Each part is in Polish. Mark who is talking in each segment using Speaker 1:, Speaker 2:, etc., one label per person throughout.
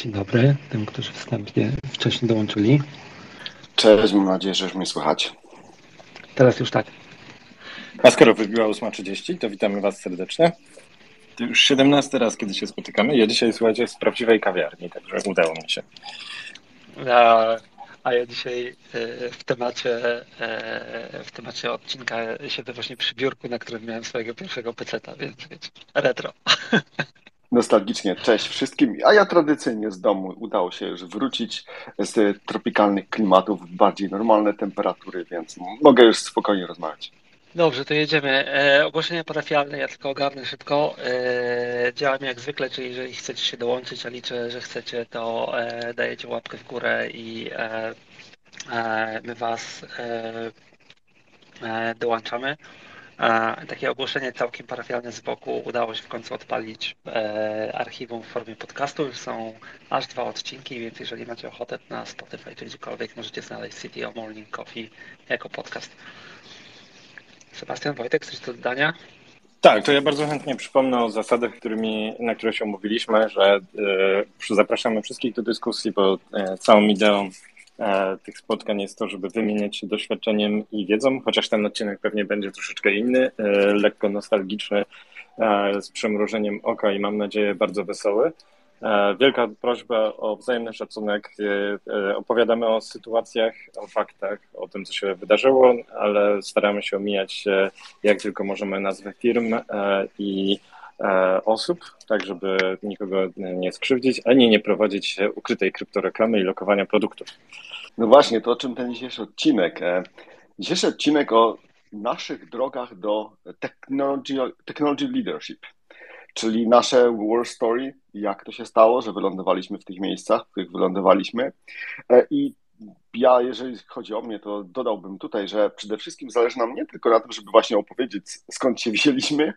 Speaker 1: Dzień dobry tym, którzy wstępnie wcześniej dołączyli.
Speaker 2: Cześć, mam nadzieję, że już mnie słychać.
Speaker 1: Teraz już tak.
Speaker 3: A skoro wybiła 8.30, to witamy Was serdecznie. To już 17 raz, kiedy się spotykamy. Ja dzisiaj, słuchajcie, z prawdziwej kawiarni, także udało mi się.
Speaker 1: A, a ja dzisiaj e, w temacie, e, w temacie odcinka siedzę właśnie przy biurku, na którym miałem swojego pierwszego peceta, więc wiecie, retro.
Speaker 2: Nostalgicznie, cześć wszystkim. A ja tradycyjnie z domu udało się już wrócić z tropikalnych klimatów w bardziej normalne temperatury, więc mogę już spokojnie rozmawiać.
Speaker 1: Dobrze, to jedziemy. E, ogłoszenia parafialne, ja tylko ogarnę szybko. E, działam jak zwykle, czyli jeżeli chcecie się dołączyć, a liczę, że chcecie, to e, dajecie łapkę w górę i e, e, my Was e, dołączamy. Takie ogłoszenie całkiem parafialne z boku. Udało się w końcu odpalić e, archiwum w formie podcastu. Już są aż dwa odcinki, więc jeżeli macie ochotę na Spotify czy gdziekolwiek, możecie znaleźć CTO Morning Coffee jako podcast. Sebastian Wojtek, coś do dodania?
Speaker 3: Tak, to ja bardzo chętnie przypomnę o zasadach, którymi, na które się umówiliśmy, że e, zapraszamy wszystkich do dyskusji, bo e, całą ideą tych spotkań jest to, żeby wymieniać się doświadczeniem i wiedzą, chociaż ten odcinek pewnie będzie troszeczkę inny, e, lekko nostalgiczny, e, z przemrożeniem oka i mam nadzieję bardzo wesoły. E, Wielka prośba o wzajemny szacunek. E, e, Opowiadamy o sytuacjach, o faktach, o tym, co się wydarzyło, ale staramy się omijać e, jak tylko możemy nazwy firm e, i e, osób, tak żeby nikogo nie skrzywdzić, ani nie prowadzić ukrytej kryptoreklamy i lokowania produktów.
Speaker 2: No właśnie, to o czym ten dzisiejszy odcinek. E, Dzisiejszy odcinek o naszych drogach do technology, technology leadership, czyli nasze war story, jak to się stało, że wylądowaliśmy w tych miejscach, w których wylądowaliśmy. E, I ja, jeżeli chodzi o mnie, to dodałbym tutaj, że przede wszystkim zależy nam nie tylko na tym, żeby właśnie opowiedzieć, skąd się wzięliśmy, e,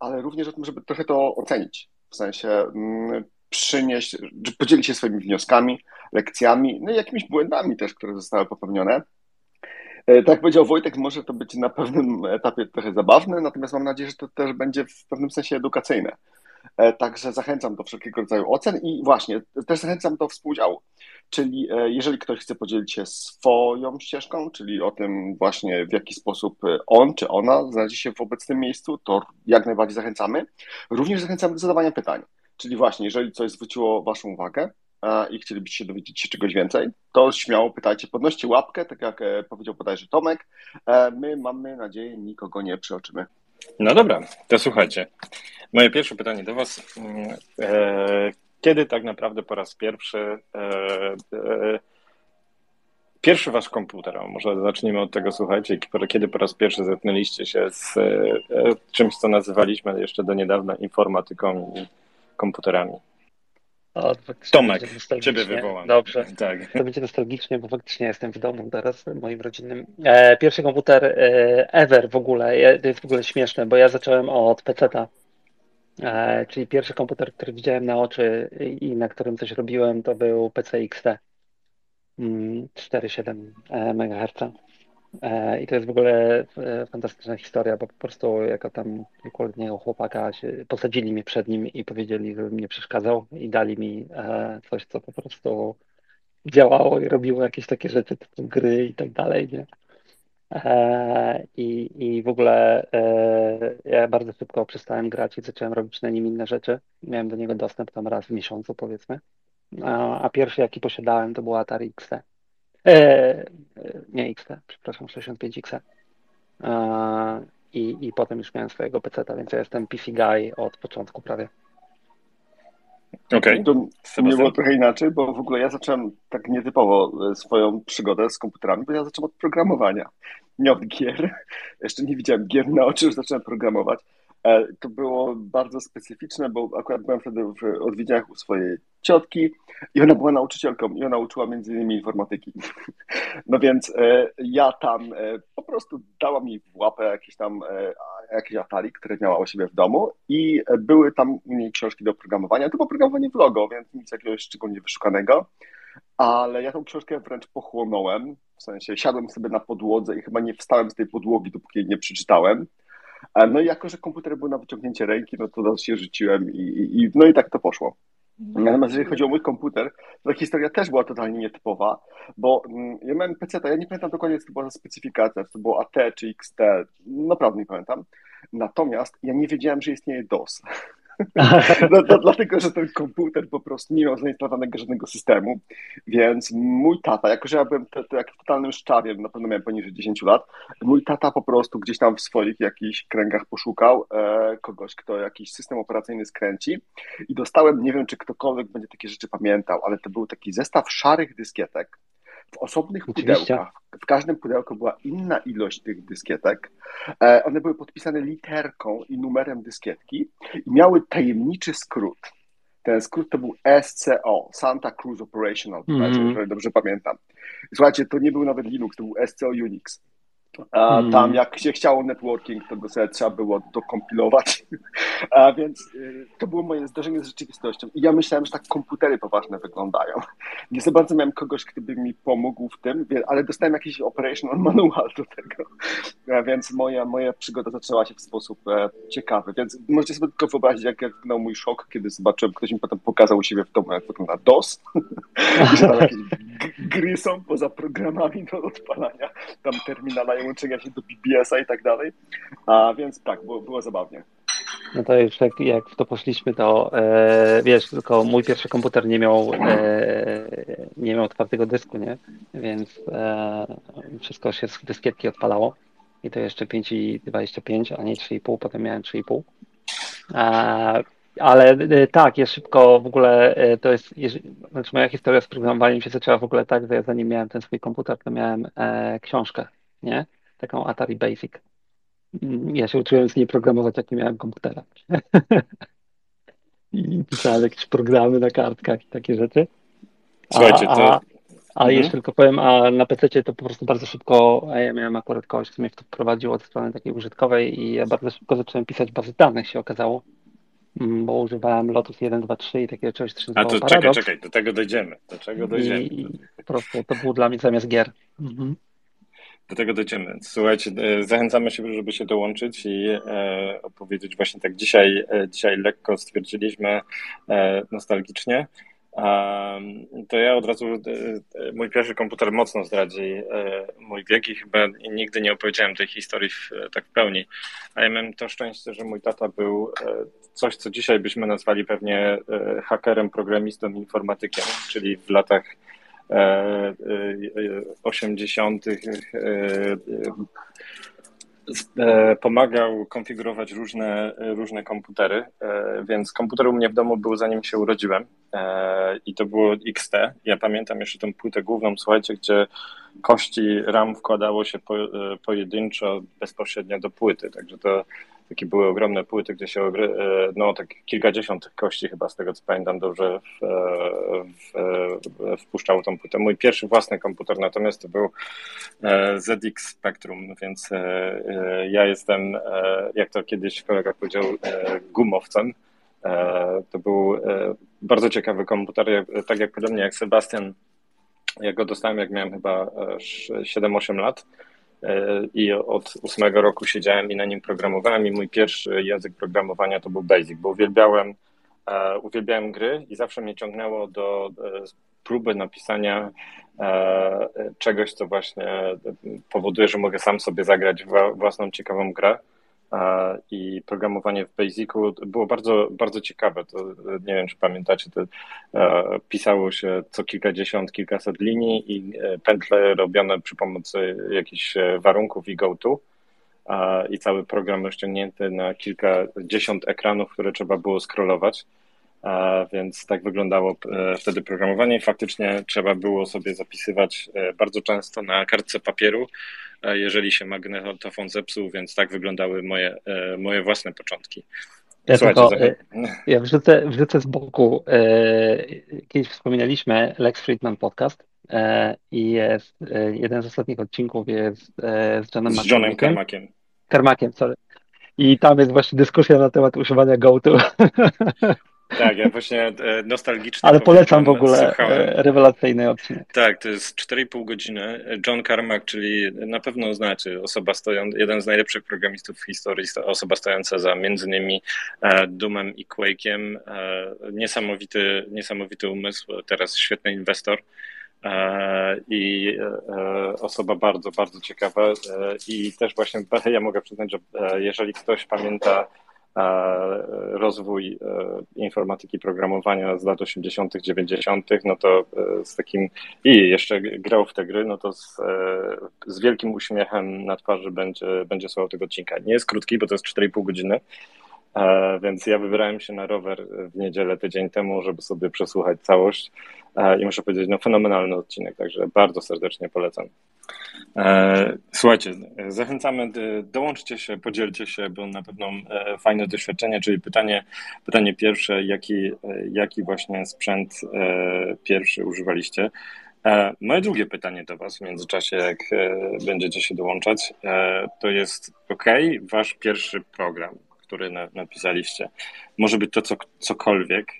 Speaker 2: ale również o tym, żeby trochę to ocenić. W sensie mm, przynieść, podzielić się swoimi wnioskami, lekcjami, no i jakimiś błędami też, które zostały popełnione. E, Tak jak powiedział Wojtek, może to być na pewnym etapie trochę zabawne, natomiast mam nadzieję, że to też będzie w pewnym sensie edukacyjne. E, Także zachęcam do wszelkiego rodzaju ocen i właśnie też zachęcam do współudziału. Czyli e, jeżeli ktoś chce podzielić się swoją ścieżką, czyli o tym właśnie w jaki sposób e, on czy ona znajdzie się w obecnym miejscu, to jak najbardziej zachęcamy. Również zachęcam do zadawania pytań. Czyli właśnie, jeżeli coś zwróciło Waszą uwagę i chcielibyście dowiedzieć się czegoś więcej, to śmiało pytajcie, podnoście łapkę, tak jak powiedział bodajże Tomek. My mamy nadzieję, nikogo nie przeoczymy.
Speaker 3: No dobra, to słuchajcie. Moje pierwsze pytanie do Was. E, Kiedy tak naprawdę po raz pierwszy e, e, pierwszy Wasz komputer, może zacznijmy od tego, słuchajcie, kiedy po raz pierwszy zetknęliście się z czymś, co nazywaliśmy jeszcze do niedawna informatyką i komputerami?
Speaker 1: O,
Speaker 3: Tomek. Ciebie wywołam.
Speaker 1: Dobrze.
Speaker 3: Tak.
Speaker 1: To będzie nostalgicznie, bo faktycznie jestem w domu teraz, moim rodzinnym. E, pierwszy komputer e, ever w ogóle, to jest w ogóle śmieszne, bo ja zacząłem od PC-ta. E, czyli pierwszy komputer, który widziałem na oczy i na którym coś robiłem, to był PC XT. Mm, 4,7 MHz. E, I to jest w ogóle e, fantastyczna historia, bo po prostu jako tam kilkuletniego chłopaka się, posadzili mnie przed nim i powiedzieli, żebym nie przeszkadzał i dali mi e, coś, co po prostu działało i robiło jakieś takie rzeczy, typu gry i tak dalej, nie? I, I w ogóle ja bardzo szybko przestałem grać i zacząłem robić na nim inne rzeczy. Miałem do niego dostęp tam raz w miesiącu, powiedzmy. A, a pierwszy, jaki posiadałem, to był Atari XT. E, nie XT, przepraszam, 65X. E, i, I potem już miałem swojego PC, więc ja jestem PC guy od początku prawie.
Speaker 2: Okej, okay. to mnie było trochę inaczej, bo w ogóle ja zacząłem tak nietypowo e, swoją przygodę z komputerami, bo ja zacząłem od programowania, nie od gier. Jeszcze nie widziałem gier na oczy, już zacząłem programować. E, to było bardzo specyficzne, bo akurat byłem wtedy w odwiedziach u swojej ciotki i ona była nauczycielką i ona uczyła między innymi informatyki. No więc e, ja tam po prostu dała mi w łapę jakieś tam jakieś Atari, które miała u siebie w domu i były tam u niej książki do programowania. To było programowanie w logo, więc nic jakiegoś szczególnie wyszukanego, ale ja tą książkę wręcz pochłonąłem, w sensie siadłem sobie na podłodze i chyba nie wstałem z tej podłogi, dopóki jej nie przeczytałem. No i jako, że komputer był na wyciągnięcie ręki, no to się rzuciłem i, i, no i tak to poszło. Natomiast jeżeli chodzi o mój komputer, to ta historia też była totalnie nietypowa, bo mm, ja miałem PC, ja nie pamiętam dokładnie, co to była za specyfikacja, czy to było AT czy XT, naprawdę nie pamiętam. Natomiast ja nie wiedziałem, że istnieje DOS. No, to, dlatego, że ten komputer po prostu nie miał zainstalowanego żadnego systemu, więc mój tata, jako że ja byłem to, to jak totalnym szczawiem, na pewno miałem poniżej 10 lat, mój tata po prostu gdzieś tam w swoich jakichś kręgach poszukał e, kogoś, kto jakiś system operacyjny skręci i dostałem, nie wiem czy ktokolwiek będzie takie rzeczy pamiętał, ale to był taki zestaw szarych dyskietek, w osobnych Oczywiście. pudełkach. W każdym pudełku była inna ilość tych dyskietek. E, one były podpisane literką i numerem dyskietki i miały tajemniczy skrót. Ten skrót to był SCO, Santa Cruz Operational, mm. jeżeli dobrze pamiętam. Słuchajcie, to nie był nawet Linux, to był SCO Unix. A tam jak się chciało networking, to go sobie trzeba było dokompilować. A więc y, to było moje zdarzenie z rzeczywistością. I ja myślałem, że tak komputery poważne wyglądają. Nie za bardzo miałem kogoś, kto by mi pomógł w tym, ale dostałem jakiś operational manual do tego. A więc moja, moja przygoda zaczęła się w sposób e, ciekawy. Więc możecie sobie tylko wyobrazić, jak, jak wyglądał mój szok, kiedy zobaczyłem, ktoś mi potem pokazał u siebie w domu, jak wygląda DOS. I że tam jakieś gry są poza programami do odpalania, tam terminala i łączenia się do BBS-a i tak dalej. A więc tak, było, było zabawnie.
Speaker 1: No to już jak, jak w to poszliśmy, to e, wiesz, tylko mój pierwszy komputer nie miał e, nie miał otwartego dysku, nie? Więc e, wszystko się z dyskietki odpalało. I to jeszcze 5,25, a nie 3,5, potem miałem 3,5. E, ale e, tak, jest szybko w ogóle, e, to jest, znaczy moja historia z programowaniem się zaczęła w ogóle tak, że ja zanim miałem ten swój komputer, to miałem e, książkę, nie? Taką Atari Basic. Mm, ja się uczyłem z niej programować, jak nie miałem komputera. I pisałem jakieś programy na kartkach i takie rzeczy.
Speaker 3: Słuchajcie, to...
Speaker 1: A, a mhm. jeszcze tylko powiem, a na PC to po prostu bardzo szybko, a ja miałem akurat kogoś, kto mnie w to wprowadził od strony takiej użytkowej i ja bardzo szybko zacząłem pisać bazy danych, się okazało. Mm, bo używałem Lotus 1, 2, 3 i takiego czegoś, co się
Speaker 3: A to czekaj, czekaj, do tego dojdziemy. Do czego dojdziemy? I,
Speaker 1: i po prostu to było dla mnie zamiast gier. Mhm.
Speaker 3: Do tego dojdziemy. Słuchajcie, e, zachęcamy się, żeby się dołączyć i e, opowiedzieć właśnie tak. Dzisiaj, e, dzisiaj lekko stwierdziliśmy e, nostalgicznie. To ja od razu, e, mój pierwszy komputer mocno zdradzi e, mój wiek i chyba nigdy nie opowiedziałem tej historii w, tak w pełni. A ja miałem to szczęście, że mój tata był coś, co dzisiaj byśmy nazwali pewnie hakerem, programistą, informatykiem, czyli w latach 80. E, pomagał konfigurować różne, różne komputery, e, więc komputer u mnie w domu był zanim się urodziłem e, i to było XT. Ja pamiętam jeszcze tę płytę główną, słuchajcie, gdzie kości RAM wkładało się po, pojedynczo bezpośrednio do płyty, także to takie były ogromne płyty, gdzie się, e, no tak kilkadziesiąt kości chyba z tego co pamiętam dobrze w, e, w, w, wpuszczało tą płytę. Mój pierwszy własny komputer natomiast to był e, ZX Spectrum, więc ja jestem, jak to kiedyś kolega powiedział, gumowcem. To był bardzo ciekawy komputer, tak jak podobnie jak Sebastian, ja go dostałem jak miałem chyba 7-8 lat E, i od ósmego roku siedziałem i na nim programowałem i mój pierwszy język programowania to był Basic, bo uwielbiałem, e, uwielbiałem gry i zawsze mnie ciągnęło do e, próby napisania czegoś, co właśnie powoduje, że mogę sam sobie zagrać własną ciekawą grę. I programowanie w Basicu było bardzo, bardzo ciekawe. To, nie wiem, czy pamiętacie, to pisało się co kilkadziesiąt, kilkaset linii i pętle robione przy pomocy jakichś warunków i gotu i cały program rozciągnięty na kilkadziesiąt ekranów, które trzeba było scrollować. Więc tak wyglądało e, wtedy programowanie i faktycznie trzeba było sobie zapisywać e, bardzo często na kartce papieru, e, jeżeli się magnetofon zepsuł, więc tak wyglądały moje, moje własne początki.
Speaker 1: Ja, tylko, ja wrzucę, wrzucę z boku. Kiedyś wspominaliśmy Lex Friedman podcast i jest jeden z ostatnich odcinków jest z Johnem
Speaker 3: Z Johnem Carmackiem.
Speaker 1: Carmackiem, sorry. I tam jest właśnie dyskusja na temat używania GoTo.
Speaker 3: Tak, ja właśnie e, nostalgicznie.
Speaker 1: Ale polecam w ogóle słuchałem. rewelacyjny odcinek.
Speaker 3: Tak, to jest 4,5 godziny. John Carmack, czyli na pewno znacie, osoba stojąca, jeden z najlepszych programistów w historii, osoba stojąca za między innymi e, Doomem i Quake'iem. E, niesamowity, niesamowity umysł, teraz świetny inwestor. I osoba bardzo, bardzo ciekawa. I też właśnie ja mogę przyznać, że jeżeli ktoś pamięta rozwój e, informatyki programowania z lat 80., 90., no to e, z takim i jeszcze grał w te gry, no to z, e, z wielkim uśmiechem na twarzy będzie, będzie słuchał tego odcinka. Nie jest krótki, bo to jest 4,5 godziny, więc ja wybrałem się na rower w niedzielę tydzień temu, żeby sobie przesłuchać całość i muszę powiedzieć, no fenomenalny odcinek, także bardzo serdecznie polecam. E, słuchajcie, zachęcamy, dołączcie się, podzielcie się, bo na pewno e, fajne doświadczenie, czyli pytanie, pytanie pierwsze, jaki, e, jaki właśnie sprzęt pierwszy używaliście? Moje drugie pytanie do Was w międzyczasie, jak będziecie się dołączać, to jest OK, Wasz pierwszy program, który napisaliście. Może być to co, cokolwiek,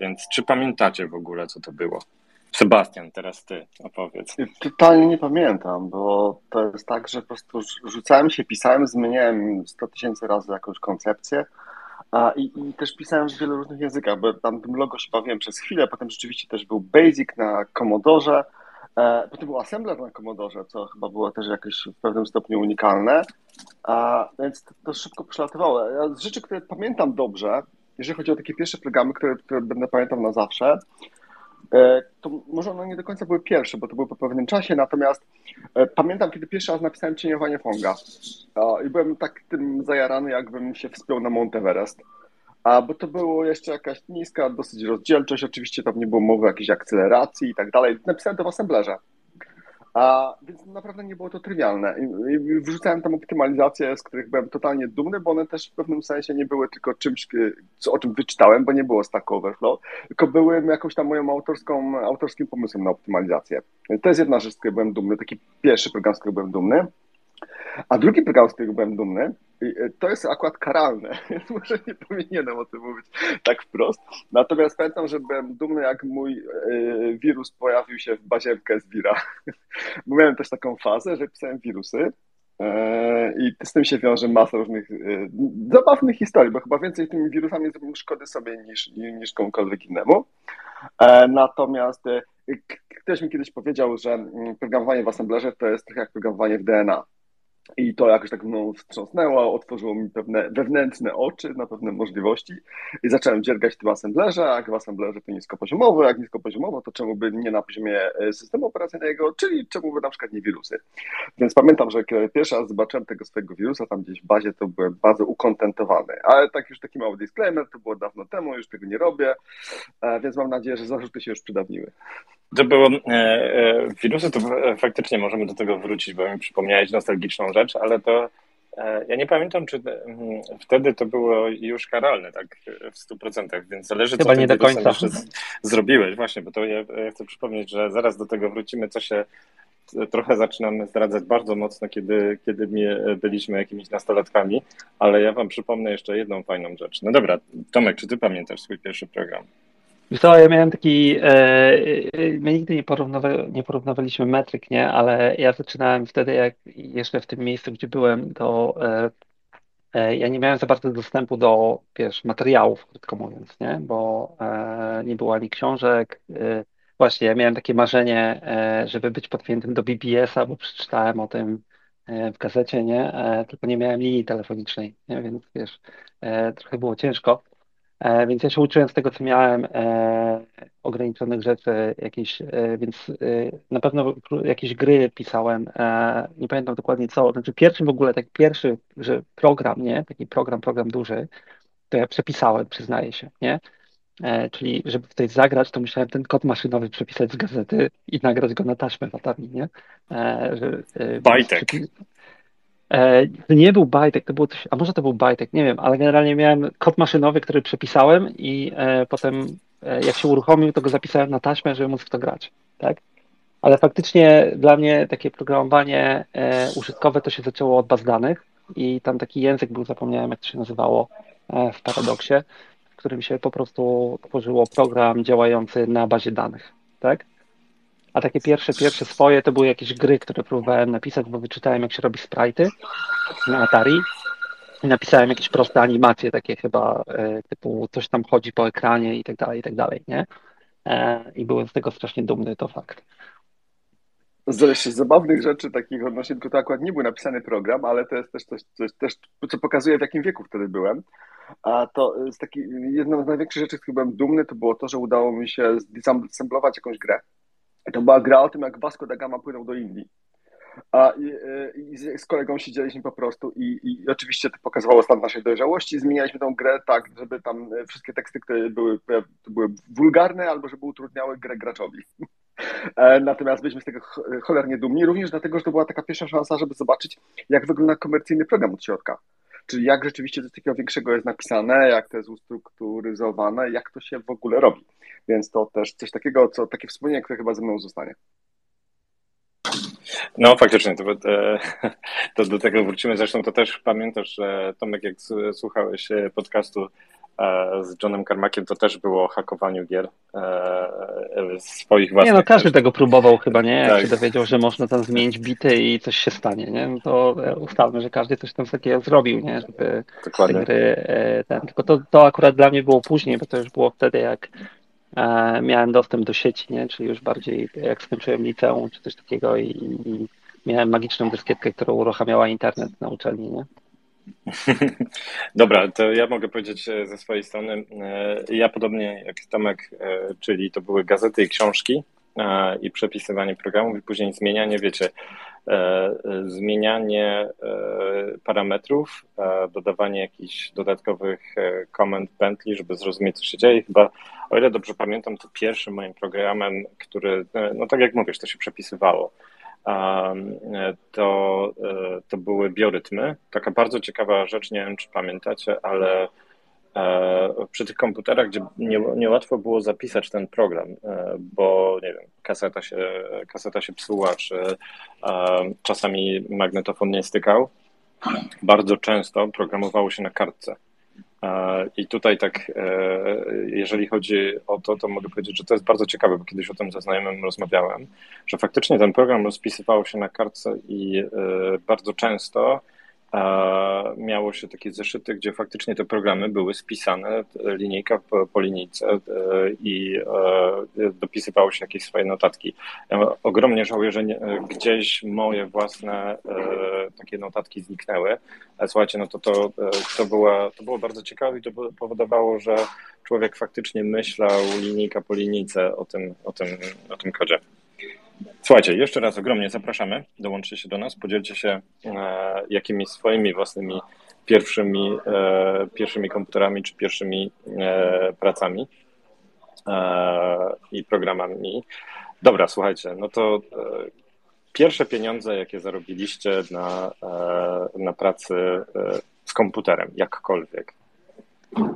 Speaker 3: więc czy pamiętacie w ogóle, co to było? Sebastian, teraz ty opowiedz.
Speaker 2: Totalnie nie pamiętam, bo to jest tak, że po prostu rzucałem się, pisałem, zmieniałem 100 tysięcy razy jakąś koncepcję a, i, i, też pisałem w wielu różnych językach, bo tam tym logo się bawiłem przez chwilę, potem rzeczywiście też był Basic na Commodore, e, potem był Assembler na Commodore, co chyba było też jakieś w pewnym stopniu unikalne, a, więc to, to szybko przelatywało. Z rzeczy, które pamiętam dobrze, jeżeli chodzi o takie pierwsze programy, które, które będę pamiętał na zawsze, E, to może one nie do końca były pierwsze, bo to było po pewnym czasie, natomiast e, pamiętam, kiedy pierwszy raz napisałem cieniowanie Fonga i byłem tak tym zajarany, jakbym się wspiął na Mount Everest. A bo to było jeszcze jakaś niska dosyć rozdzielczość, oczywiście tam nie było mowy o jakiejś akceleracji i tak dalej. Napisałem to w assemblerze. A, więc naprawdę nie było to trywialne. I, wrzucałem tam optymalizacje, z których byłem totalnie dumny, bo one też w pewnym sensie nie były tylko czymś, co, o czym wyczytałem, bo nie było Stack Overflow, tylko były jakąś tam moją autorską, autorskim pomysłem na optymalizację. To jest jedna rzecz, z której byłem dumny, taki pierwszy program, z którego byłem dumny. A drugi program, z którego byłem dumny, to jest akurat karalne, więc może nie powinienem o tym mówić tak wprost. Natomiast pamiętam, że byłem dumny, jak mój e, wirus pojawił się w bazie. Bo miałem też taką fazę, że pisałem wirusy e, i z tym się wiąże masa różnych zabawnych historii, bo chyba więcej tymi wirusami zrobił szkody sobie niż, niż komukolwiek innemu. Natomiast ktoś mi kiedyś powiedział, że mm, programowanie w assemblerze to jest trochę jak programowanie w DNA. I to jakoś tak mną wstrząsnęło, otworzyło mi pewne wewnętrzne oczy na pewne możliwości i zacząłem dziergać tym assemblerze, a jak w assemblerze to niskopoziomowo, jak niskopoziomowo, to czemu by nie na poziomie e, systemu operacyjnego, czyli czemu by na przykład nie wirusy. Więc pamiętam, że kiedy pierwszy raz zobaczyłem tego swojego wirusa tam gdzieś w bazie, to byłem bardzo ukontentowany, ale tak już taki mały disclaimer, to było dawno temu, już tego nie robię, e, więc mam nadzieję, że zarzuty się już przedawniły.
Speaker 3: To było, e, e, wirusy to faktycznie możemy do tego wrócić, bo mi przypomniałeś nostalgiczną rzecz, ale to e, ja nie pamiętam, czy wtedy to było już karalne, tak w stu procentach, więc zależy,
Speaker 1: Chyba
Speaker 3: co
Speaker 1: nie do końca. jeszcze
Speaker 3: zrobiłeś. Właśnie, bo to ja, ja chcę przypomnieć, że zaraz do tego wrócimy, co się trochę zaczynamy zdradzać bardzo mocno, kiedy, kiedy byliśmy jakimiś nastolatkami, ale ja wam przypomnę jeszcze jedną fajną rzecz. No dobra, Tomek, czy ty pamiętasz swój pierwszy program?
Speaker 1: Co, ja miałem taki, e, e, my nigdy nie, nie porównywaliśmy metryk, nie, ale ja zaczynałem wtedy, jak jeszcze w tym miejscu, gdzie byłem, to e, ja nie miałem za bardzo dostępu do, wiesz, materiałów, krótko mówiąc, nie, bo nie było ani książek. Właśnie, ja miałem takie marzenie, żeby być podpiętym do BBS-a, bo przeczytałem o tym w gazecie, nie? Tylko nie miałem linii telefonicznej, nie? Więc wiesz, trochę było ciężko. Więc ja się uczyłem z tego, co miałem, ograniczonych rzeczy jakieś, więc na pewno jakieś gry pisałem, nie pamiętam dokładnie co. Znaczy pierwszy w ogóle, tak pierwszy, że program, nie? Taki program, program duży, to ja przepisałem, przyznaję się, nie? E, czyli żeby tej zagrać, to musiałem ten kod maszynowy przepisać z gazety i nagrać go na taśmę w Atari, nie?
Speaker 3: E, że, e, Bajtek.
Speaker 1: To nie był bajtek, to było coś, a może to był bajtek, nie wiem, ale generalnie miałem kod maszynowy, który przepisałem i potem jak się uruchomił, to go zapisałem na taśmę, żeby móc w to grać, tak? Ale faktycznie dla mnie takie programowanie użytkowe to się zaczęło od baz danych i tam taki język był, zapomniałem jak to się nazywało w Paradoksie, którym się po prostu tworzyło program działający na bazie danych, tak? A takie pierwsze, pierwsze swoje to były jakieś gry, które próbowałem napisać, bo wyczytałem, jak się robi sprite'y na Atari i napisałem jakieś proste animacje, takie chyba e, typu coś tam chodzi po ekranie i tak dalej, i tak dalej, nie? E, I byłem z tego strasznie dumny, to fakt.
Speaker 2: Z, z zabawnych rzeczy takich odnośnie, tylko to akurat nie był napisany program, ale to jest też coś, coś też, co pokazuje, w jakim wieku wtedy byłem. A to z taki, jedną z największych rzeczy, z których byłem dumny, to było to, że udało mi się zdesamplować jakąś grę. I to była gra o tym, jak Vasco da Gama płynął do Indii. A, i, i, z kolegą siedzieliśmy po prostu i, i oczywiście to pokazywało stan naszej dojrzałości. Zmienialiśmy tą grę tak, żeby tam wszystkie teksty, które były, były wulgarne albo żeby utrudniały grę graczowi. E, natomiast byliśmy z tego cholernie dumni, również dlatego, że to była taka pierwsza szansa, żeby zobaczyć, jak wygląda komercyjny program od środka. Czyli jak rzeczywiście coś takiego większego jest napisane, jak to jest ustrukturyzowane, jak to się w ogóle robi. Więc to też coś takiego, co takie wspomnienie, które chyba ze mną zostanie.
Speaker 3: No faktycznie, to, to, do tego wrócimy. Zresztą to też pamiętasz, Tomek, jak słuchałeś podcastu E, z Johnem Carmackiem to też było o hakowaniu gier e, swoich własnych.
Speaker 1: Nie, no każdy tego próbował chyba, nie? Jak tak. się dowiedział, że można tam zmienić bity i coś się stanie, nie? No to ustalmy, że każdy coś tam takiego zrobił, nie? Żeby Dokładnie. te gry, e, ten, tylko to, to akurat dla mnie było później, bo to już było wtedy, jak miałem dostęp do sieci, nie? Czyli już bardziej jak skończyłem liceum czy coś takiego i, i miałem magiczną dyskietkę, która uruchamiała internet na uczelni, nie?
Speaker 3: Dobra, to ja mogę powiedzieć e, ze swojej strony. E, ja podobnie jak Tomek, e, czyli to były gazety i książki i przepisywanie programów i później zmienianie, wiecie, zmienianie parametrów, dodawanie jakichś dodatkowych komend pętli, żeby zrozumieć, co się dzieje. Chyba, o ile dobrze pamiętam, to pierwszym moim programem, który, no tak jak mówisz, to się przepisywało to, e, to były biorytmy. Taka bardzo ciekawa rzecz, nie wiem czy pamiętacie, ale e, przy tych komputerach, gdzie niełatwo nie było zapisać ten program, e, bo nie wiem, kaseta się, kaseta się psuła, czy czasami magnetofon nie stykał, bardzo często programowało się na kartce. I tutaj tak, e, jeżeli chodzi o to, to mogę powiedzieć, że to jest bardzo ciekawe, bo kiedyś o tym ze znajomym rozmawiałem, że faktycznie ten program rozpisywał się na kartce i e, bardzo często miało się takie zeszyty, gdzie faktycznie te programy były spisane linijka po, linijce e, i dopisywało się jakieś swoje notatki. Ja ogromnie żałuję, że nie, gdzieś moje własne takie notatki zniknęły. Słuchajcie, no to, to, to, była, to było bardzo ciekawe i to powodowało, że człowiek faktycznie myślał linijka po linijce o tym, o tym, o tym kodzie. Słuchajcie, jeszcze raz ogromnie zapraszamy. Dołączcie się do nas, podzielcie się e, jakimiś swoimi własnymi pierwszymi, e, pierwszymi komputerami czy pierwszymi e, pracami e, i programami. Dobra, słuchajcie, no to e, pierwsze pieniądze, jakie zarobiliście na, e, na pracy z komputerem, jakkolwiek.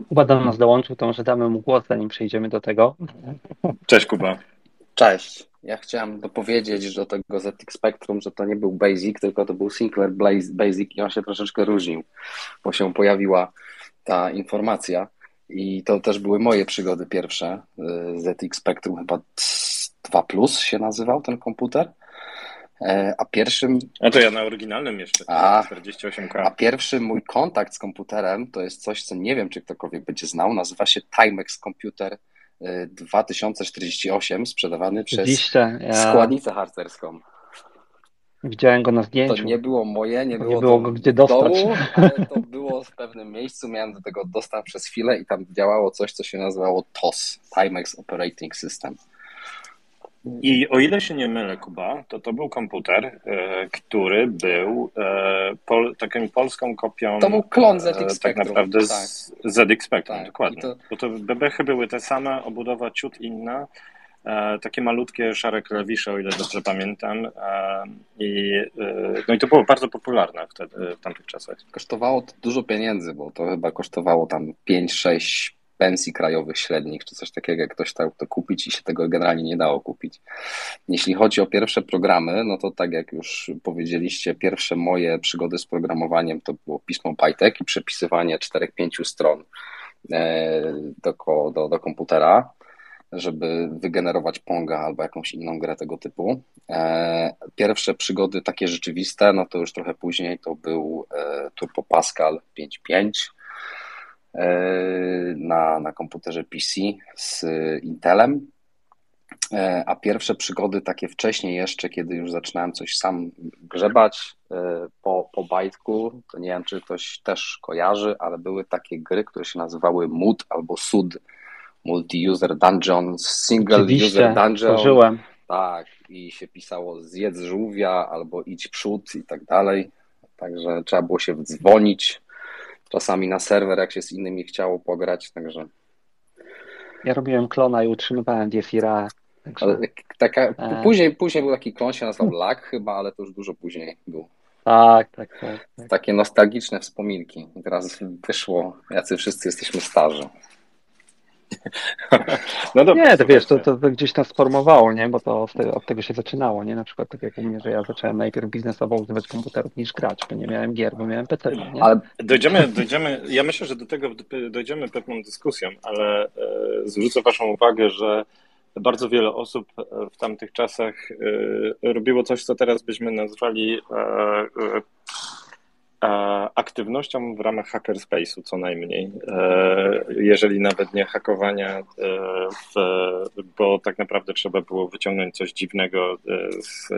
Speaker 1: Kuba do nas dołączył, to może damy mu głos, zanim przejdziemy do tego.
Speaker 3: Cześć Kuba.
Speaker 4: Cześć. Ja chciałem dopowiedzieć do tego ZX Spectrum, że to nie był Basic, tylko to był Sinclair Basic i on się troszeczkę różnił, bo się pojawiła ta informacja i to też były moje przygody pierwsze. Y, ZX Spectrum chyba 2 Plus się nazywał ten komputer. E, a pierwszym.
Speaker 3: A to ja na oryginalnym jeszcze. A, 48K.
Speaker 4: A pierwszy mój kontakt z komputerem to jest coś, co nie wiem, czy ktokolwiek będzie znał. Nazywa się Timex Computer 2048 sprzedawany przez ja... składnicę harcerską.
Speaker 1: Widziałem go na zdjęciu.
Speaker 4: To nie było moje, nie było,
Speaker 1: nie było go gdzie dostać.
Speaker 4: Domu, ale to było w pewnym miejscu. Miałem do tego dostęp przez chwilę i tam działało coś, co się nazywało TOS, Timex Operating System.
Speaker 3: I o ile się nie mylę, Kuba, to to był komputer, e, który był e, pol, taką polską kopią.
Speaker 4: To był klon ZX
Speaker 3: e,
Speaker 4: Spectrum.
Speaker 3: Tak naprawdę
Speaker 4: tak.
Speaker 3: z ZX Spectrum,
Speaker 4: Tak.
Speaker 3: dokładnie.
Speaker 4: I to-
Speaker 3: Bo to bebechy były te same, obudowa ciut inna. Takie malutkie, szare klawisze, o ile dobrze pamiętam. I, no i to było bardzo popularne wtedy, w tamtych czasach.
Speaker 4: Kosztowało to dużo pieniędzy, bo to chyba kosztowało tam 5-6 pensji krajowych średnich, czy coś takiego, jak ktoś chciał to kupić i się tego generalnie nie dało kupić. Jeśli chodzi o pierwsze programy, no to tak jak już powiedzieliście, pierwsze moje przygody z programowaniem to było pismo Python i przepisywanie 4-5 stron e, do, do, do komputera, żeby wygenerować Ponga albo jakąś inną grę tego typu. E, Pierwsze przygody takie rzeczywiste, no to już trochę później to był e, Turbo Pascal 5.5 e, na, na komputerze PC z Intelem. E, A pierwsze przygody takie wcześniej jeszcze, kiedy już zaczynałem coś sam grzebać e, po, po bajtku, to nie wiem, czy ktoś też kojarzy, ale były takie gry, które się nazywały MUD albo SUD, Multi-User Dungeon, Single
Speaker 1: Oczywiście,
Speaker 4: User Dungeon. Tak, i się pisało zjedz żółwia albo idź przód i tak dalej. Także trzeba było się dzwonić czasami na serwer, jak się z innymi chciało pograć. Także
Speaker 1: Ja robiłem klona i utrzymywałem DSIRA. Także,
Speaker 4: taka,
Speaker 1: E.
Speaker 4: później, później był taki klon, się nazywał Lak chyba, ale to już dużo później był.
Speaker 1: tak, tak, tak. tak.
Speaker 4: Takie nostalgiczne wspominki. I teraz wyszło, jacy wszyscy jesteśmy starzy.
Speaker 3: No dobra,
Speaker 1: Nie, to wiesz, to, to, gdzieś tam sformowało, nie? Bo to od tego, się zaczynało, nie? Na przykład tak jak u mnie, że ja zacząłem najpierw biznesowo używać komputerów niż grać, bo nie miałem gier, bo miałem PC, nie?
Speaker 4: Ale
Speaker 3: Dojdziemy, dojdziemy, ja myślę, że do tego dojdziemy pewną dyskusją, ale e, zwrócę Waszą uwagę, że bardzo wiele osób e, w tamtych czasach e, robiło coś, co teraz byśmy nazwali e, aktywnością w ramach hackerspace'u co najmniej, e, jeżeli nawet nie hakowania, e, w, bo tak naprawdę trzeba było wyciągnąć coś dziwnego e, z,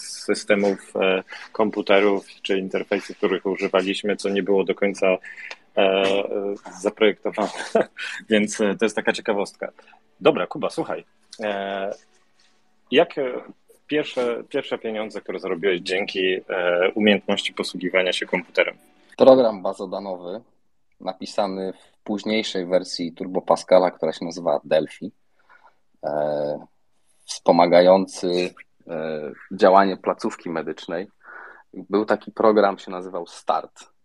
Speaker 3: z systemów e, komputerów czy interfejsów, których używaliśmy, co nie było do końca e, e, zaprojektowane. Więc e, to jest taka ciekawostka. Dobra, Kuba, słuchaj. E, Jak e, pierwsze, pierwsze pieniądze, które zarobiłeś dzięki e, umiejętności posługiwania się komputerem?
Speaker 4: program bazodanowy napisany w późniejszej wersji Turbo Pascala, która się nazywa Delphi, e, wspomagający e, działanie placówki medycznej. Był taki program, się nazywał Start.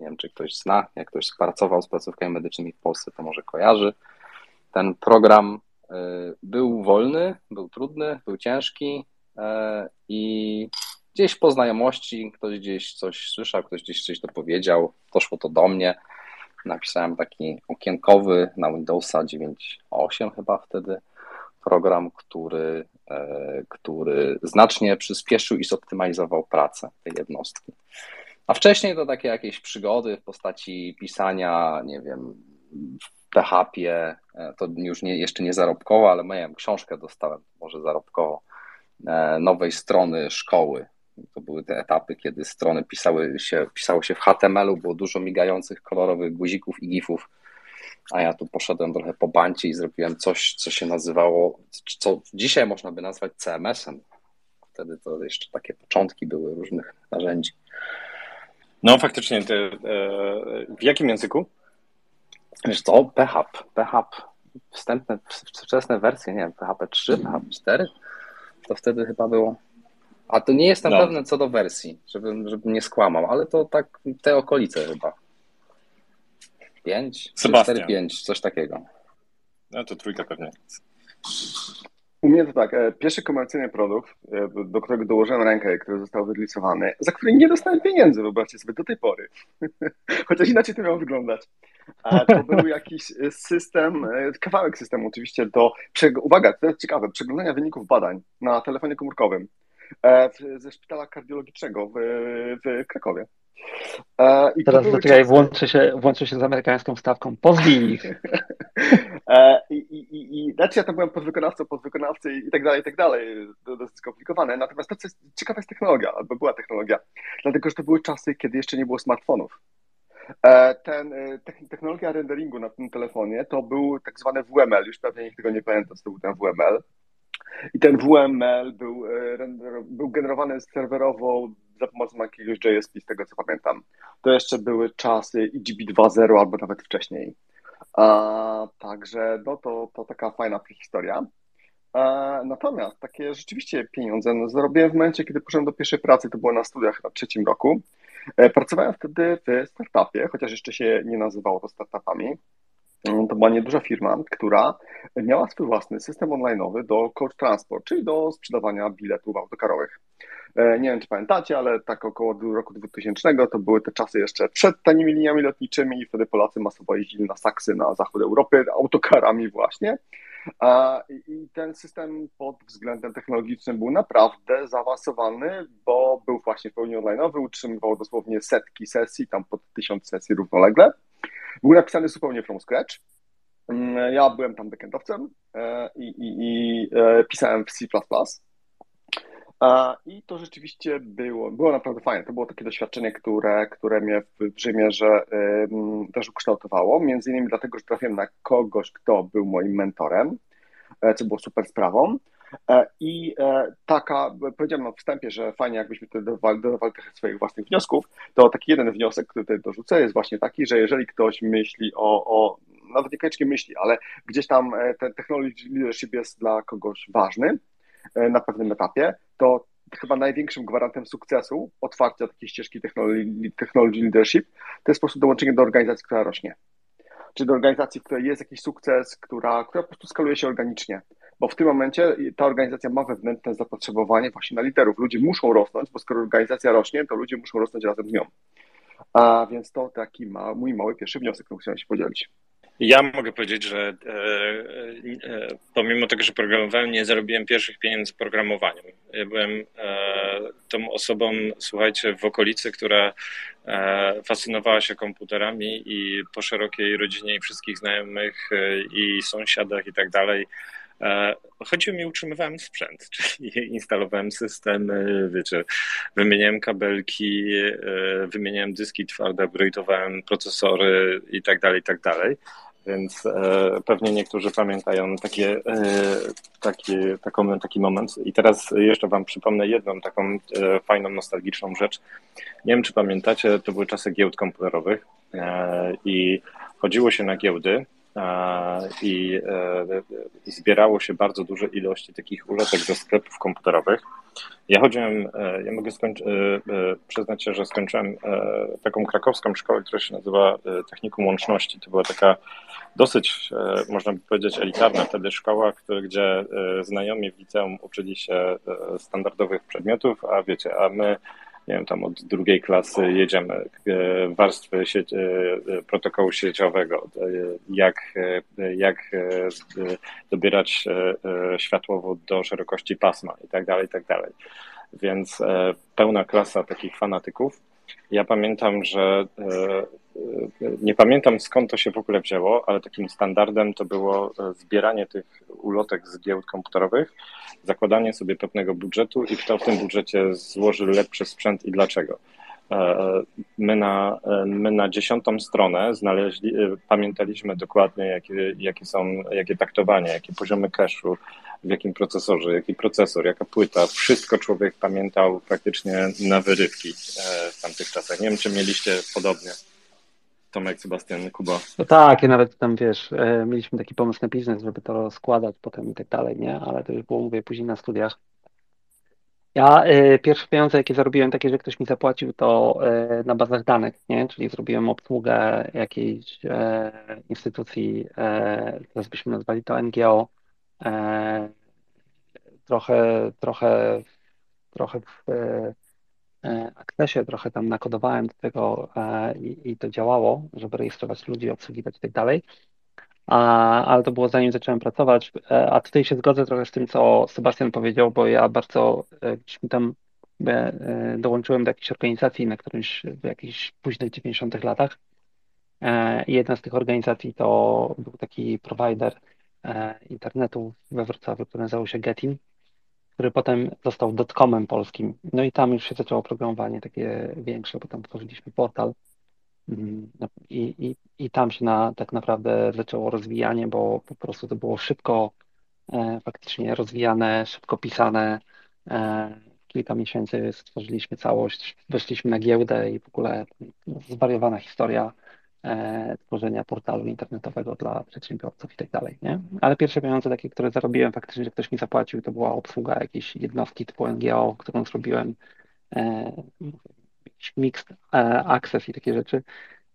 Speaker 4: Nie wiem, czy ktoś zna, jak ktoś pracował z placówkami medycznymi w Polsce, to może kojarzy. Ten program był wolny, był trudny, był ciężki i gdzieś po znajomości ktoś gdzieś coś słyszał, ktoś gdzieś coś dopowiedział, doszło to do mnie. Napisałem taki okienkowy na Windowsa 9.8 chyba wtedy program, który, e, który znacznie przyspieszył i zoptymalizował pracę tej jednostki. A wcześniej to takie jakieś przygody w postaci pisania, nie wiem, w PHP, e, to już nie, jeszcze nie zarobkowo, ale miałem książkę, dostałem może zarobkowo, e, nowej strony szkoły. To były te etapy, kiedy strony pisały się, pisało się w HTML-u, było dużo migających kolorowych guzików i gifów, a ja tu poszedłem trochę po bancie i zrobiłem coś, co się nazywało, co dzisiaj można by nazwać CMS-em. Wtedy to jeszcze takie początki były różnych narzędzi.
Speaker 3: No faktycznie, ty, e, w jakim języku?
Speaker 4: Wiesz co, PHP, PHP, wstępne, wczesne wersje, nie wiem, PHP 3, PHP 4, to wtedy chyba było. A to nie jestem
Speaker 3: No.
Speaker 4: pewny co do wersji, żebym, żebym nie skłamał, ale to tak te okolice chyba. 5,
Speaker 3: Sebastian.
Speaker 4: 4, 5, coś takiego.
Speaker 3: No to trójka pewnie.
Speaker 2: U mnie to tak, e, pierwszy komercyjny produkt, e, do którego dołożyłem rękę, który został wylicowany, za który nie dostałem pieniędzy, wyobraźcie sobie, do tej pory. Chociaż inaczej to miało wyglądać. A to był jakiś system, e, kawałek systemu oczywiście do, uwaga, to jest ciekawe, przeglądania wyników badań na telefonie komórkowym ze szpitala kardiologicznego w, w Krakowie. E, I
Speaker 1: Teraz zaczekaj,
Speaker 2: czasy-
Speaker 1: włączę się, włączę się z amerykańską stawką. Pozwij ich.
Speaker 2: E, I, i, i, i znaczy ja tam byłem podwykonawcą, podwykonawcy i tak dalej, i tak dalej. To dosyć skomplikowane. Natomiast to, co jest ciekawa jest technologia, albo była technologia. Dlatego, że to były czasy, kiedy jeszcze nie było smartfonów. E, ten, technologia renderingu na tym telefonie to był tak zwany WML, już pewnie nikt tego nie pamięta, co to był ten WML. I ten WML był, był generowany serwerowo za pomocą jakiegoś JSP, z tego co pamiętam. To jeszcze były czasy EGB 2.0 albo nawet wcześniej. A, także no to, to taka fajna historia. A, natomiast takie rzeczywiście pieniądze no, zarobiłem w momencie, kiedy poszedłem do pierwszej pracy, to było na studiach na trzecim roku. E, pracowałem wtedy w startupie, chociaż jeszcze się nie nazywało to startupami. Mm, to była nieduża firma, która miała swój własny system online'owy do coach transport, czyli do sprzedawania biletów autokarowych. E, nie wiem, czy pamiętacie, ale tak około roku 2000 to były te czasy jeszcze przed tanimi liniami lotniczymi i wtedy Polacy masowo jeździli na Saksy, na zachód Europy, autokarami właśnie. I ten system pod względem technologicznym był naprawdę zaawansowany, bo był właśnie w pełni online'owy, utrzymywał dosłownie setki sesji, tam pod tysiąc sesji równolegle. Był napisany zupełnie from scratch. Mm, ja byłem tam backendowcem e, i, i, i e, pisałem w C++. I to rzeczywiście było, było naprawdę fajne. To było takie doświadczenie, które, które mnie w Rzymie że, też ukształtowało. Między innymi dlatego, że trafiłem na kogoś, kto był moim mentorem, e, co było super sprawą. E, I e, taka, powiedziałem na wstępie, że fajnie jakbyśmy tutaj dodawali, dodawali swoich własnych wniosków, to taki jeden wniosek, który tutaj dorzucę, jest właśnie taki, że jeżeli ktoś myśli o, o nawet niekoniecznie myśli, ale gdzieś tam ten technology leadership jest dla kogoś ważny, na pewnym etapie, to chyba największym gwarantem sukcesu otwarcia takiej ścieżki technology leadership to jest po prostu dołączenie do organizacji, która rośnie. Czy do organizacji, w której jest jakiś sukces, która, która po prostu skaluje się organicznie. Bo w tym momencie ta organizacja ma wewnętrzne zapotrzebowanie właśnie na liderów. Ludzie muszą rosnąć, bo skoro organizacja rośnie, to ludzie muszą rosnąć razem z nią. A więc to taki ma, mój mały pierwszy wniosek, którym chciałem się podzielić.
Speaker 3: Ja mogę powiedzieć, że e, e, pomimo tego, że programowałem, nie zarobiłem pierwszych pieniędzy programowaniem. Ja byłem e, tą osobą, słuchajcie, w okolicy, która e, fascynowała się komputerami i po szerokiej rodzinie i wszystkich znajomych e, i sąsiadach i tak dalej E, chodziło mi, utrzymywałem sprzęt, czyli instalowałem systemy, wiecie, wymieniałem kabelki, e, wymieniałem dyski twarde, upgrade'owałem procesory i tak dalej, i tak dalej. Więc e, pewnie niektórzy pamiętają takie, e, taki, taką, taki moment. I teraz jeszcze Wam przypomnę jedną taką e, fajną, nostalgiczną rzecz. Nie wiem, czy pamiętacie, to były czasy giełd komputerowych e, i chodziło się na giełdy i e, zbierało się bardzo duże ilości takich ulotek do sklepów komputerowych. Ja chodziłem, e, ja mogę skończyć, e, przyznać się, że skończyłem taką krakowską szkołę, która się nazywa Technikum Łączności. To była taka dosyć, można by powiedzieć, elitarna wtedy szkoła, gdzie znajomi w liceum uczyli się standardowych przedmiotów, a wiecie, a my nie wiem, tam od drugiej klasy jedziemy, e, warstwy sieć, e, protokołu sieciowego, e, jak, jak dobierać światłowód do szerokości pasma i tak dalej, i tak dalej. Więc pełna klasa takich fanatyków. Ja pamiętam, że nie pamiętam skąd to się w ogóle wzięło, ale takim standardem to było zbieranie tych ulotek z giełd komputerowych zakładanie sobie pewnego budżetu i kto w tym budżecie złoży lepszy sprzęt i dlaczego. E, my na, e, my na dziesiątą stronę znaleźli, e, pamiętaliśmy dokładnie, jakie, jakie są, jakie taktowanie, jakie poziomy cache'u, w jakim procesorze, jaki procesor, jaka płyta. Wszystko człowiek pamiętał praktycznie na wyrywki w tamtych czasach. Nie wiem, czy mieliście podobnie. Tomek, Sebastian, Kuba.
Speaker 1: No tak, ja nawet tam, wiesz, e, mieliśmy taki pomysł na biznes, żeby to składać potem i tak dalej, nie? Ale to już było, mówię, później na studiach. Ja y, pierwsze pieniądze, jakie zarobiłem, takie, że ktoś mi zapłacił, to y, na bazach danych, nie? Czyli zrobiłem obsługę jakiejś y, instytucji, teraz byśmy nazwali to NGO. trochę, trochę, trochę w E, Accessie trochę tam nakodowałem do tego e, i, i to działało, żeby rejestrować ludzi, obsługiwać i tak dalej. A, ale to było zanim zacząłem pracować. E, a tutaj się zgodzę trochę z tym, co Sebastian powiedział, bo ja bardzo gdzieś mi tam dołączyłem do jakiejś organizacji na którymś w jakichś późnych 90 latach. I jedna z tych organizacji to był taki provider internetu we Wrocławiu, który nazywał się Getin, który potem został dotcomem polskim. No i tam już się zaczęło programowanie takie większe, bo tam tworzyliśmy portal mm, no i, i, i tam się na, tak naprawdę zaczęło rozwijanie, bo po prostu to było szybko e, faktycznie rozwijane, szybko pisane. E, kilka miesięcy stworzyliśmy całość, weszliśmy na giełdę i w ogóle zwariowana historia tworzenia portalu internetowego dla przedsiębiorców i tak dalej, nie? Ale pierwsze pieniądze takie, które zarobiłem faktycznie, że ktoś mi zapłacił, to była obsługa jakiejś jednostki typu NGO, którą zrobiłem, e, jakiś mixed e, access i takie rzeczy.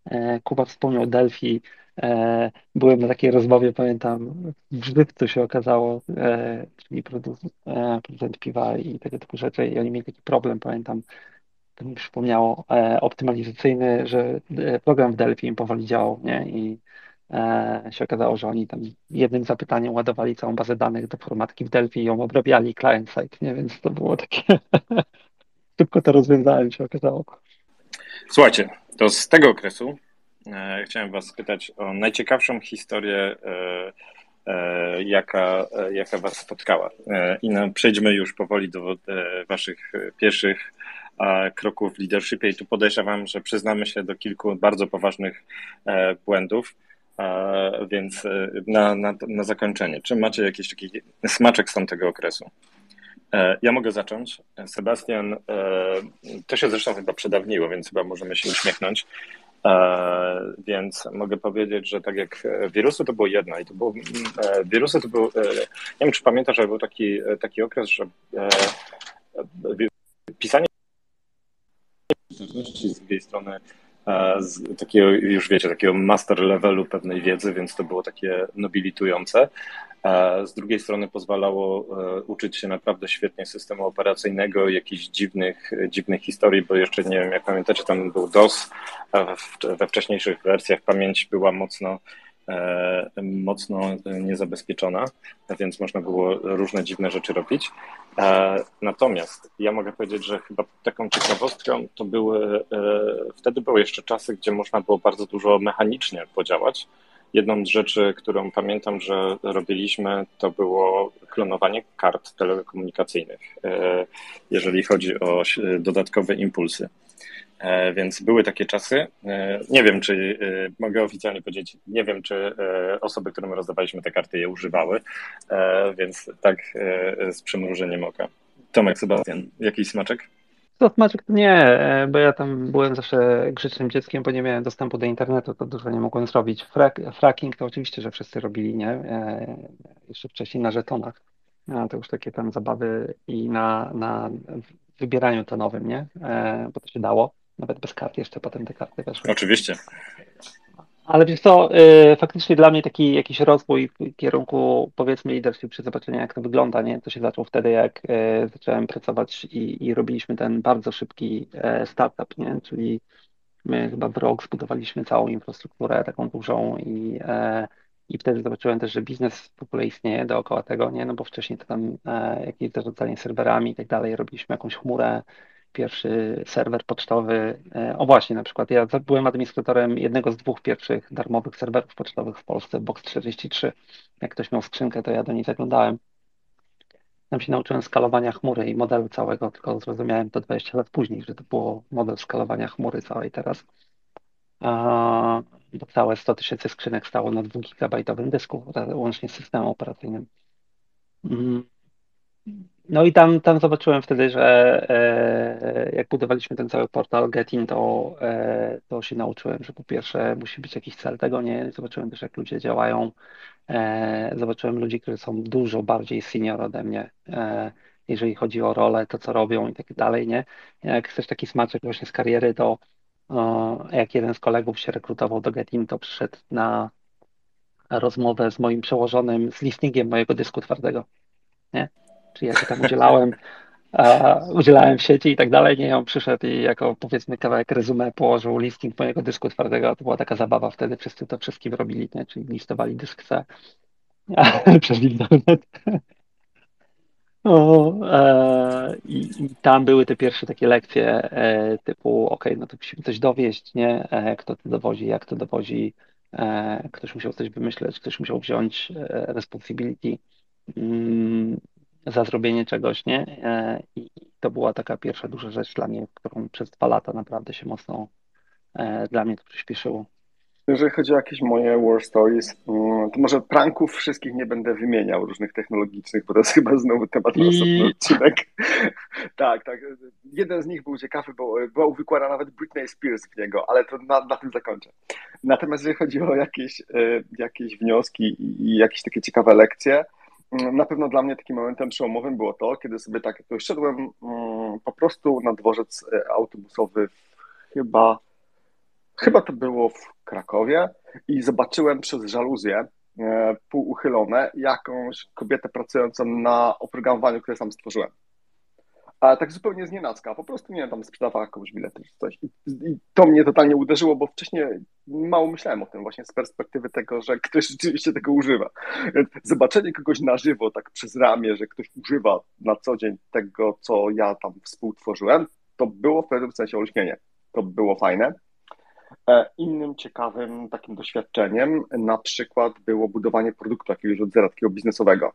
Speaker 1: E, Kuba wspomniał Delphi, e, byłem na takiej rozmowie, pamiętam, w Żywcu się okazało, e, czyli producent, e, producent piwa i tego typu rzeczy i oni mieli taki problem, pamiętam, to mi przypomniało, e, optymalizacyjny, że e, program w Delphi im powoli działał, nie? I e, się okazało, że oni tam jednym zapytaniem ładowali całą bazę danych do formatki w Delphi i ją obrabiali client-side, nie? Więc to było takie... Szybko to rozwiązałem, się okazało.
Speaker 3: Słuchajcie, to z tego okresu e, chciałem Was spytać o najciekawszą historię, e, e, jaka, e, jaka Was spotkała. I no, przejdźmy już powoli do Waszych pierwszych kroków w leadershipie. I tu podejrzewam, że przyznamy się do kilku bardzo poważnych e, błędów. Więc e, na, na, na zakończenie, czy macie jakiś taki smaczek z tamtego okresu? E, Ja mogę zacząć. Sebastian, to się zresztą chyba przedawniło, więc chyba możemy się uśmiechnąć. Więc mogę powiedzieć, że tak jak wirusy to było jedno i to było, e, wirusy to był, nie wiem czy pamiętasz, ale był taki, taki okres, że e, pisanie z drugiej strony e, z takiego, już wiecie, takiego master levelu pewnej wiedzy, więc to było takie nobilitujące. E, Z drugiej strony pozwalało e, uczyć się naprawdę świetnie systemu operacyjnego, jakichś dziwnych, dziwnych historii, bo jeszcze nie wiem, jak pamiętacie, tam był DOS, we wcześniejszych wersjach pamięć była mocno, mocno niezabezpieczona, więc można było różne dziwne rzeczy robić. E, Natomiast ja mogę powiedzieć, że chyba taką ciekawostką to były, e, wtedy były jeszcze czasy, gdzie można było bardzo dużo mechanicznie podziałać. Jedną z rzeczy, którą pamiętam, że robiliśmy, to było klonowanie kart telekomunikacyjnych, e, jeżeli chodzi o dodatkowe impulsy. E, Więc były takie czasy. E, Nie wiem, czy e, mogę oficjalnie powiedzieć, nie wiem, czy osoby, którym rozdawaliśmy te karty, je używały, więc tak z przymrużeniem oka. Tomek, Sebastian, jakiś smaczek?
Speaker 1: Smaczek to nie, bo ja tam byłem zawsze grzecznym dzieckiem, bo nie miałem dostępu do internetu, to dużo nie mogłem zrobić. Frak, fracking to oczywiście, że wszyscy robili, nie? Jeszcze wcześniej na żetonach. To już takie tam zabawy i na, na wybieraniu tonowym, nie? Bo to się dało, nawet bez kart jeszcze potem te karty weszły.
Speaker 3: Oczywiście.
Speaker 1: Ale wiesz co, y, faktycznie dla mnie taki jakiś rozwój w kierunku powiedzmy leadership, czy zobaczenia jak to wygląda, nie? To się zaczął wtedy, jak y, zacząłem pracować i, i robiliśmy ten bardzo szybki e, startup, nie? Czyli my chyba w rok zbudowaliśmy całą infrastrukturę taką dużą i, e, i wtedy zobaczyłem też, że biznes w ogóle istnieje dookoła tego, nie? No bo wcześniej to tam e, jakieś zarządzanie serwerami i tak dalej, robiliśmy jakąś chmurę, pierwszy serwer pocztowy. E, O właśnie, na przykład ja byłem administratorem jednego z dwóch pierwszych darmowych serwerów pocztowych w Polsce, Box43. Jak ktoś miał skrzynkę, to ja do niej zaglądałem. Tam się nauczyłem skalowania chmury i modelu całego, tylko zrozumiałem to 20 lat później, że to było model skalowania chmury całej teraz. Bo całe 100 tysięcy skrzynek stało na 2 gigabajtowym dysku, łącznie z systemem operacyjnym. No i tam, tam zobaczyłem wtedy, że e, jak budowaliśmy ten cały portal Getin, to, e, to się nauczyłem, że po pierwsze musi być jakiś cel tego, nie? Zobaczyłem też, jak ludzie działają. E, zobaczyłem ludzi, którzy są dużo bardziej senior ode mnie, e, jeżeli chodzi o rolę, to co robią i tak dalej, nie? Jak chcesz taki smaczek właśnie z kariery, to e, jak jeden z kolegów się rekrutował do Getin, to przyszedł na rozmowę z moim przełożonym z listingiem mojego dysku twardego, nie? Czyli ja się tam udzielałem, udzielałem w sieci i tak dalej, nie, on przyszedł i jako powiedzmy kawałek resume położył listing mojego dysku twardego, to była taka zabawa wtedy, wszyscy to wszystkim robili, nie? Czyli listowali dysk C przez internet. O, e, i, I tam były te pierwsze takie lekcje e, typu, ok, no to musimy coś dowieść, nie? E, kto to dowozi, jak to dowozi, e, ktoś musiał coś wymyśleć, ktoś musiał wziąć e, responsibility mm, za zrobienie czegoś, nie? E, I to była taka pierwsza duża rzecz dla mnie, którą przez dwa lata naprawdę się mocno dla mnie to przyspieszyło.
Speaker 2: Jeżeli chodzi o jakieś moje war stories, mm, to może pranków wszystkich nie będę wymieniał, różnych technologicznych, bo to jest chyba znowu temat na osobny odcinek. tak, tak. Jeden z nich był ciekawy, bo była uwikłana nawet Britney Spears w niego, ale to na, na tym zakończę. Natomiast jeżeli chodzi o jakieś, e, jakieś wnioski i jakieś takie ciekawe lekcje, na pewno dla mnie takim momentem przełomowym było to, kiedy sobie tak jak szedłem mm, po prostu na dworzec e, autobusowy chyba Chyba to było w Krakowie i zobaczyłem przez żaluzję e, półuchylone jakąś kobietę pracującą na oprogramowaniu, które sam stworzyłem. A tak zupełnie z nienacka, po prostu nie wiem, tam sprzedawała komuś bilety czy coś. I, I, to mnie totalnie uderzyło, bo wcześniej mało myślałem o tym właśnie z perspektywy tego, że ktoś rzeczywiście tego używa. Zobaczenie kogoś na żywo, tak przez ramię, że ktoś używa na co dzień tego, co ja tam współtworzyłem, to było w pewnym sensie olśnienie. To było fajne. E, innym ciekawym takim doświadczeniem na przykład było budowanie produktu jakiegoś od zera, takiego biznesowego.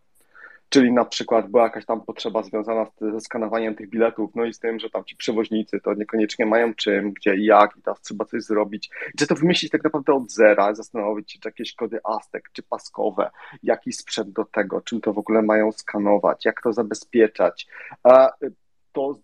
Speaker 2: Czyli na przykład była jakaś tam potrzeba związana ze skanowaniem tych biletów, no i z tym, że tam ci przewoźnicy to niekoniecznie mają czym, gdzie i jak, i teraz trzeba coś zrobić. Czy to wymyślić tak naprawdę od zera, zastanowić się, czy jakieś kody ASTEC, czy paskowe, jaki sprzęt do tego, czym to w ogóle mają skanować, jak to zabezpieczać. To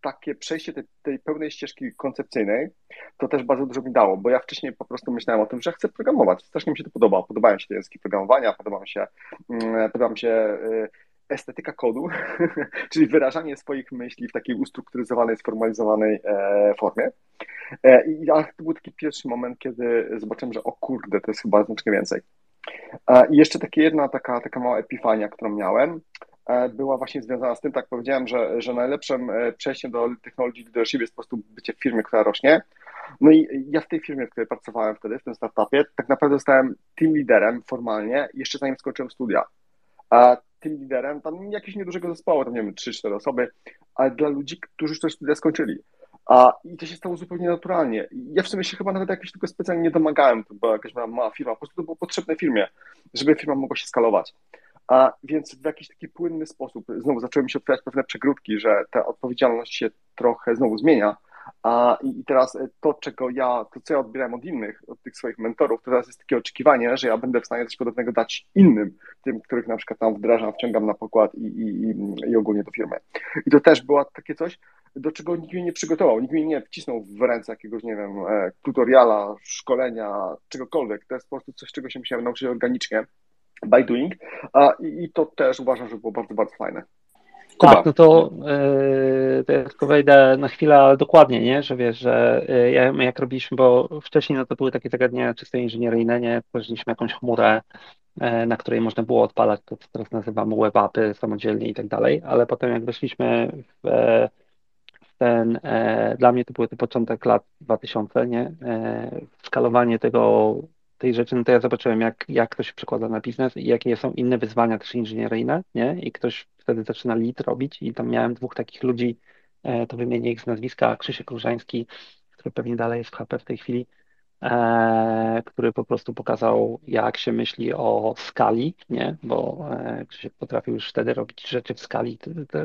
Speaker 2: takie przejście tej, tej, pełnej ścieżki koncepcyjnej, to też bardzo dużo mi dało, bo ja wcześniej po prostu myślałem o tym, że chcę programować. Strasznie mi się to podoba. Podobają się te języki programowania, podoba mi się, mm, podoba mi się y, estetyka kodu, czyli wyrażanie swoich myśli w takiej ustrukturyzowanej, sformalizowanej e, formie. E, I to był taki pierwszy moment, kiedy zobaczyłem, że o kurde, to jest chyba znacznie więcej. E, I jeszcze taka jedna taka, taka mała epifania, którą miałem, była właśnie związana z tym, tak powiedziałem, że, że najlepszym e, przejściem do technologii leadership jest po prostu bycie w firmie, która rośnie. No i ja w tej firmie, w której pracowałem wtedy, w tym startupie, tak naprawdę zostałem team liderem formalnie, jeszcze zanim skończyłem studia. A team liderem tam jakiegoś niedużego zespołu, tam nie wiem, 3-4 osoby, ale dla ludzi, którzy już te studia skończyli. A, I to się stało zupełnie naturalnie. Ja w sumie się chyba nawet jakoś tego specjalnie nie domagałem, to była jakaś mała firma, po prostu to było potrzebne firmie, żeby firma mogła się skalować. A więc w jakiś taki płynny sposób znowu zaczęły mi się otwierać pewne przegródki, że ta odpowiedzialność się trochę znowu zmienia. A, i, teraz to, czego ja, to co ja odbierałem od innych, od tych swoich mentorów, to teraz jest takie oczekiwanie, że ja będę w stanie coś podobnego dać innym, tym, których na przykład tam wdrażam, wciągam na pokład i, i, i ogólnie do firmy. I to też było takie coś, do czego nikt mnie nie przygotował, nikt mnie nie wcisnął w ręce jakiegoś, nie wiem, e, tutoriala, szkolenia, czegokolwiek. To jest po prostu coś, czego się musiałem nauczyć organicznie by doing a, i, i to też uważam, że było bardzo, bardzo fajne.
Speaker 1: Kuba. Tak, no to, yy, to ja tylko wejdę na chwilę dokładnie, nie? że wiesz, że yy, jak robiliśmy, bo wcześniej no to były takie zagadnienia czysto inżynieryjne, nie? Tworzyliśmy jakąś chmurę, yy, na której można było odpalać to, co teraz nazywamy web appy samodzielnie i tak dalej, ale potem jak weszliśmy w, w ten, dla mnie to był to początek lat 2000, nie? Skalowanie tego tej rzeczy, no to ja zobaczyłem, jak, jak to się przekłada na biznes i jakie są inne wyzwania też inżynieryjne, nie? I ktoś wtedy zaczyna lead robić i tam miałem dwóch takich ludzi, e, to wymienię ich z nazwiska, Krzysiek Różański, który pewnie dalej jest w HP w tej chwili, e, który po prostu pokazał, jak się myśli o skali, nie? Bo e, Krzysiek potrafił już wtedy robić rzeczy w skali.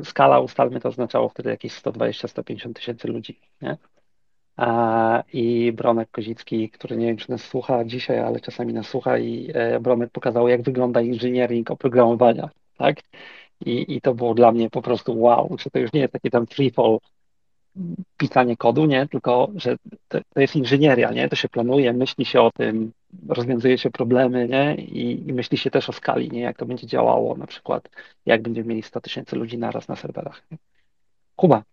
Speaker 1: Skala, ustalmy, to oznaczało wtedy jakieś 120-150 tysięcy ludzi, nie? I Bronek Kozicki, który nie wiem, czy nas słucha dzisiaj, ale czasami nas słucha i e, Bronek pokazał, jak wygląda inżyniering oprogramowania, tak? I, I to było dla mnie po prostu wow, że to już nie jest takie tam freefall pisanie kodu, nie? Tylko, że to, to, jest inżynieria, nie? To się planuje, myśli się o tym, rozwiązuje się problemy, nie? I, I myśli się też o skali, nie? Jak to będzie działało, na przykład, jak będziemy mieli 100 tysięcy ludzi naraz na serwerach. Kuba.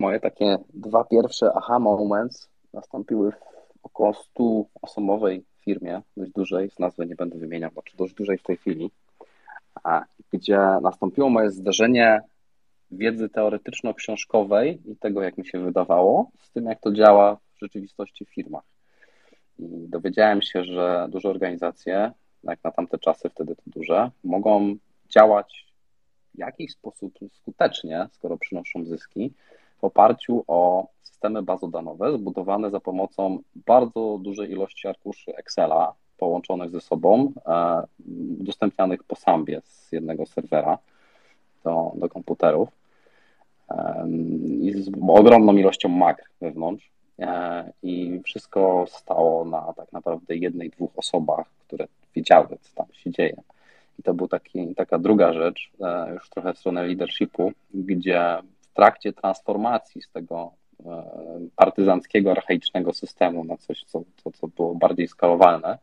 Speaker 4: Moje takie dwa pierwsze aha moments nastąpiły w około 100 osobowej firmie, dość dużej, z nazwy nie będę wymieniał, bo dość dużej w tej chwili, gdzie nastąpiło moje zdarzenie wiedzy teoretyczno-książkowej i tego, jak mi się wydawało, z tym, jak to działa w rzeczywistości w firmach. I dowiedziałem się, że duże organizacje, jak na tamte czasy, wtedy to duże, mogą działać w jakiś sposób skutecznie, skoro przynoszą zyski, w oparciu o systemy bazodanowe zbudowane za pomocą bardzo dużej ilości arkuszy Excela połączonych ze sobą, e, udostępnianych po sambie z jednego serwera do, do komputerów i z ogromną ilością makr wewnątrz. E, I wszystko stało na tak naprawdę jednej, dwóch osobach, które wiedziały, co tam się dzieje. I to był taki, taka druga rzecz, e, już trochę w stronę leadershipu, gdzie trakcie transformacji z tego e, partyzanckiego, archaicznego systemu na coś, co, co, co było bardziej skalowalne,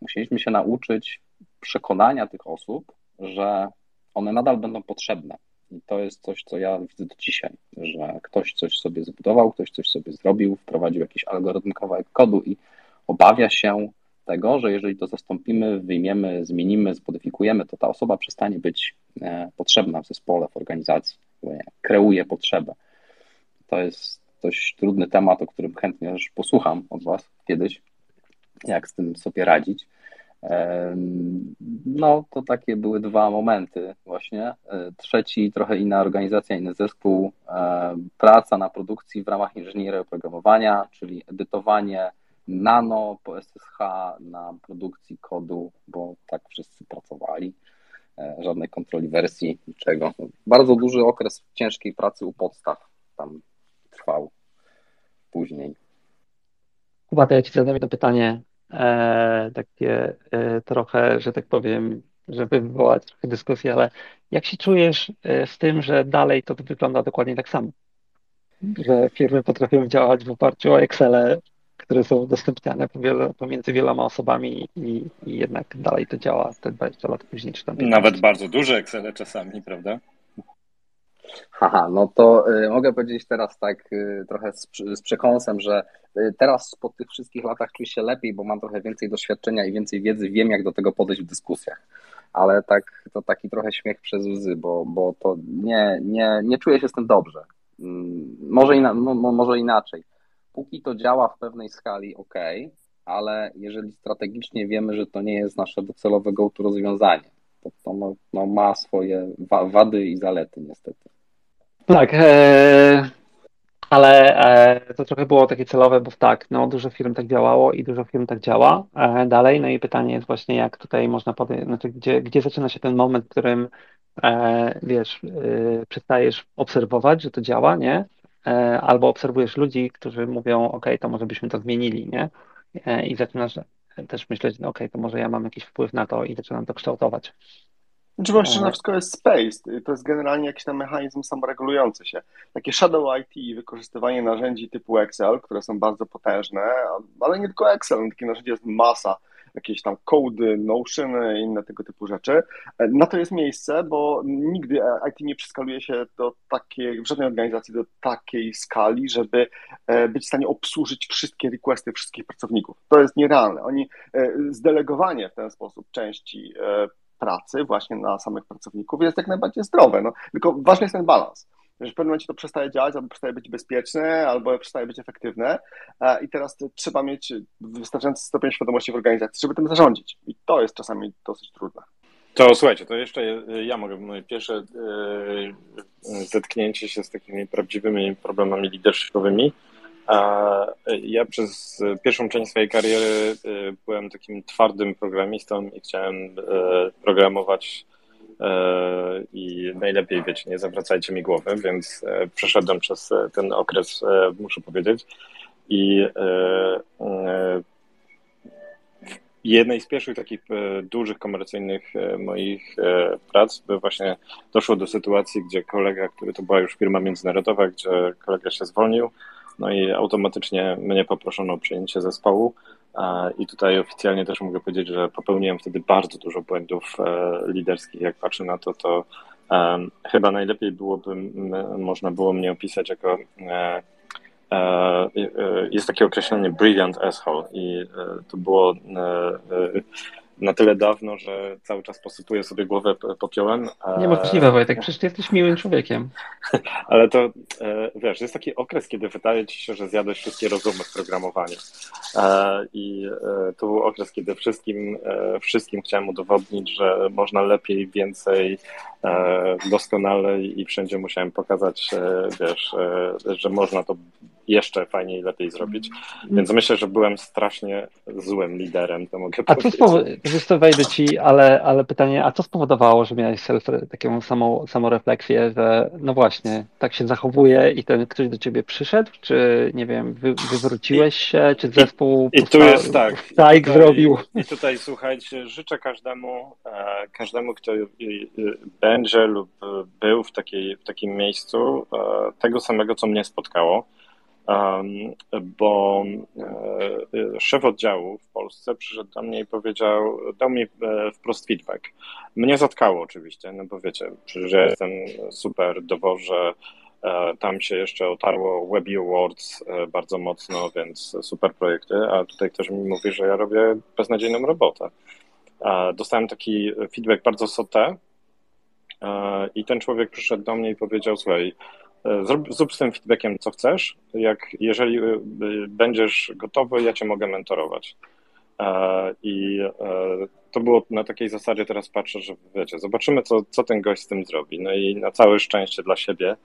Speaker 4: musieliśmy się nauczyć przekonania tych osób, że one nadal będą potrzebne. I to jest coś, co ja widzę do dzisiaj, że ktoś coś sobie zbudował, ktoś coś sobie zrobił, wprowadził jakiś algorytm, kawałek kodu i obawia się tego, że jeżeli to zastąpimy, wyjmiemy, zmienimy, zmodyfikujemy, to ta osoba przestanie być e, potrzebna w zespole, w organizacji, kreuje potrzebę. To jest dość trudny temat, o którym chętnie też posłucham od Was kiedyś, jak z tym sobie radzić. No, to takie były dwa momenty właśnie. E, trzeci, trochę inna organizacja, inny zespół, e, praca na produkcji w ramach inżynierii oprogramowania, czyli edytowanie nano po SSH na produkcji kodu, bo tak wszyscy pracowali. E, żadnej kontroli wersji, niczego. Bardzo duży okres ciężkiej pracy u podstaw tam trwał później.
Speaker 1: Kuba, to ja Ci zadam jedno pytanie, e, takie e, trochę, że tak powiem, żeby wywołać trochę dyskusję, ale jak się czujesz e, z tym, że dalej to wygląda dokładnie tak samo? Że firmy potrafią działać w oparciu o Excel, które są udostępniane pomiędzy wieloma osobami i, i, jednak dalej to działa te 20 lat później, czy tam
Speaker 3: 15. Nawet bardzo duże Excel czasami, prawda?
Speaker 4: Haha, no to y, mogę powiedzieć teraz tak y, trochę z, z przekąsem, że y, teraz po tych wszystkich latach czuję się lepiej, bo mam trochę więcej doświadczenia i więcej wiedzy, wiem jak do tego podejść w dyskusjach. Ale tak, to taki trochę śmiech przez łzy, bo, bo to nie, nie, nie czuję się z tym dobrze. Mm, może, ina, no, może inaczej. Póki to działa w pewnej skali, ok, ale jeżeli strategicznie wiemy, że to nie jest nasze docelowe go-to rozwiązanie, to, to no, no ma swoje wady i zalety niestety.
Speaker 1: Tak, e, ale e, to trochę było takie celowe, bo tak, no dużo firm tak działało i dużo firm tak działa e, dalej. No i pytanie jest właśnie, jak tutaj można podejść, znaczy gdzie, gdzie zaczyna się ten moment, w którym e, wiesz, e, przestajesz obserwować, że to działa, nie? E, albo obserwujesz ludzi, którzy mówią, ok, to może byśmy to zmienili, nie? E, I zaczynasz też myśleć, ok, to może ja mam jakiś wpływ na to i zaczynam to kształtować.
Speaker 2: Znaczy właśnie na wszystko jest space, to jest generalnie jakiś tam mechanizm samoregulujący się. Takie shadow IT i wykorzystywanie narzędzi typu Excel, które są bardzo potężne, ale nie tylko Excel, takie narzędzie jest masa, jakieś tam kody, Notion i inne tego typu rzeczy. Na to jest miejsce, bo nigdy IT nie przeskaluje się do takiej, w żadnej organizacji do takiej skali, żeby e, być w stanie obsłużyć wszystkie requesty wszystkich pracowników. To jest nierealne. Oni e, zdelegowanie w ten sposób części e, pracy właśnie na samych pracowników jest jak najbardziej zdrowe. No, tylko ważny jest ten balans. Że w pewnym momencie to przestaje działać, albo przestaje być bezpieczne, albo przestaje być efektywne i teraz trzeba mieć wystarczający stopień świadomości w organizacji, żeby tym zarządzić. I to jest czasami dosyć trudne.
Speaker 3: To słuchajcie, to jeszcze ja mogę, moje pierwsze e, zetknięcie się z takimi prawdziwymi problemami leadershipowymi ja przez pierwszą część swojej kariery y, byłem takim twardym programistą i chciałem programować i najlepiej, wiecie, nie zawracajcie mi głowy, więc przeszedłem przez ten okres, muszę powiedzieć. I jednej z pierwszych takich dużych komercyjnych moich prac właśnie doszło do sytuacji, gdzie kolega, który to była już firma międzynarodowa, gdzie kolega się zwolnił, no i automatycznie mnie poproszono o przyjęcie zespołu. I tutaj oficjalnie też mogę powiedzieć, że popełniłem wtedy bardzo dużo błędów e, liderskich. Jak patrzę na to, to chyba najlepiej byłoby, można było mnie opisać jako e, e, jest takie określenie brilliant asshole i to było na tyle dawno, że cały czas posypuję sobie głowę popiołem.
Speaker 1: Niemożliwe, Wojtek, przecież ty jesteś miłym człowiekiem.
Speaker 3: Ale to, e, wiesz, jest taki okres, kiedy wydaje ci się, że zjadłeś wszystkie rozumy w programowaniu. E, I e, to był okres, kiedy wszystkim, wszystkim chciałem udowodnić, że można lepiej, więcej, doskonale i wszędzie musiałem pokazać, wiesz, że można to jeszcze fajniej, lepiej zrobić. Więc myślę, że byłem strasznie złym liderem, to mogę
Speaker 1: a
Speaker 3: powiedzieć.
Speaker 1: A wejdę ci, ale, ale pytanie, a co spowodowało, że miałeś self, taką samą, samorefleksję, że no właśnie, tak się zachowuje i ten ktoś do ciebie przyszedł, czy nie wiem, wy, wywróciłeś się, czy zespół
Speaker 3: I, i tu jest tak,
Speaker 1: strajk zrobił?
Speaker 3: I tutaj słuchajcie, życzę każdemu, e, każdemu, kto będzie lub był w, takiej, w takim miejscu, e, tego samego, co mnie spotkało bo e, szef oddziału w Polsce przyszedł do mnie i powiedział, dał mi e, wprost feedback. Mnie zatkało oczywiście, no bo wiecie, przecież ja jestem super, dowożę, e, tam się jeszcze otarło Webby Awards bardzo mocno, więc super projekty, a tutaj ktoś mi mówi, że ja robię beznadziejną robotę. Dostałem taki feedback bardzo sote i ten człowiek przyszedł do mnie i powiedział, słuchaj, Zrób, zrób z tym feedbackiem, co chcesz. Jak, jeżeli y, będziesz gotowy, ja cię mogę mentorować. E, I e, to było na takiej zasadzie, teraz patrzę, że wiecie, zobaczymy, co, co ten gość z tym zrobi. No i na całe szczęście dla siebie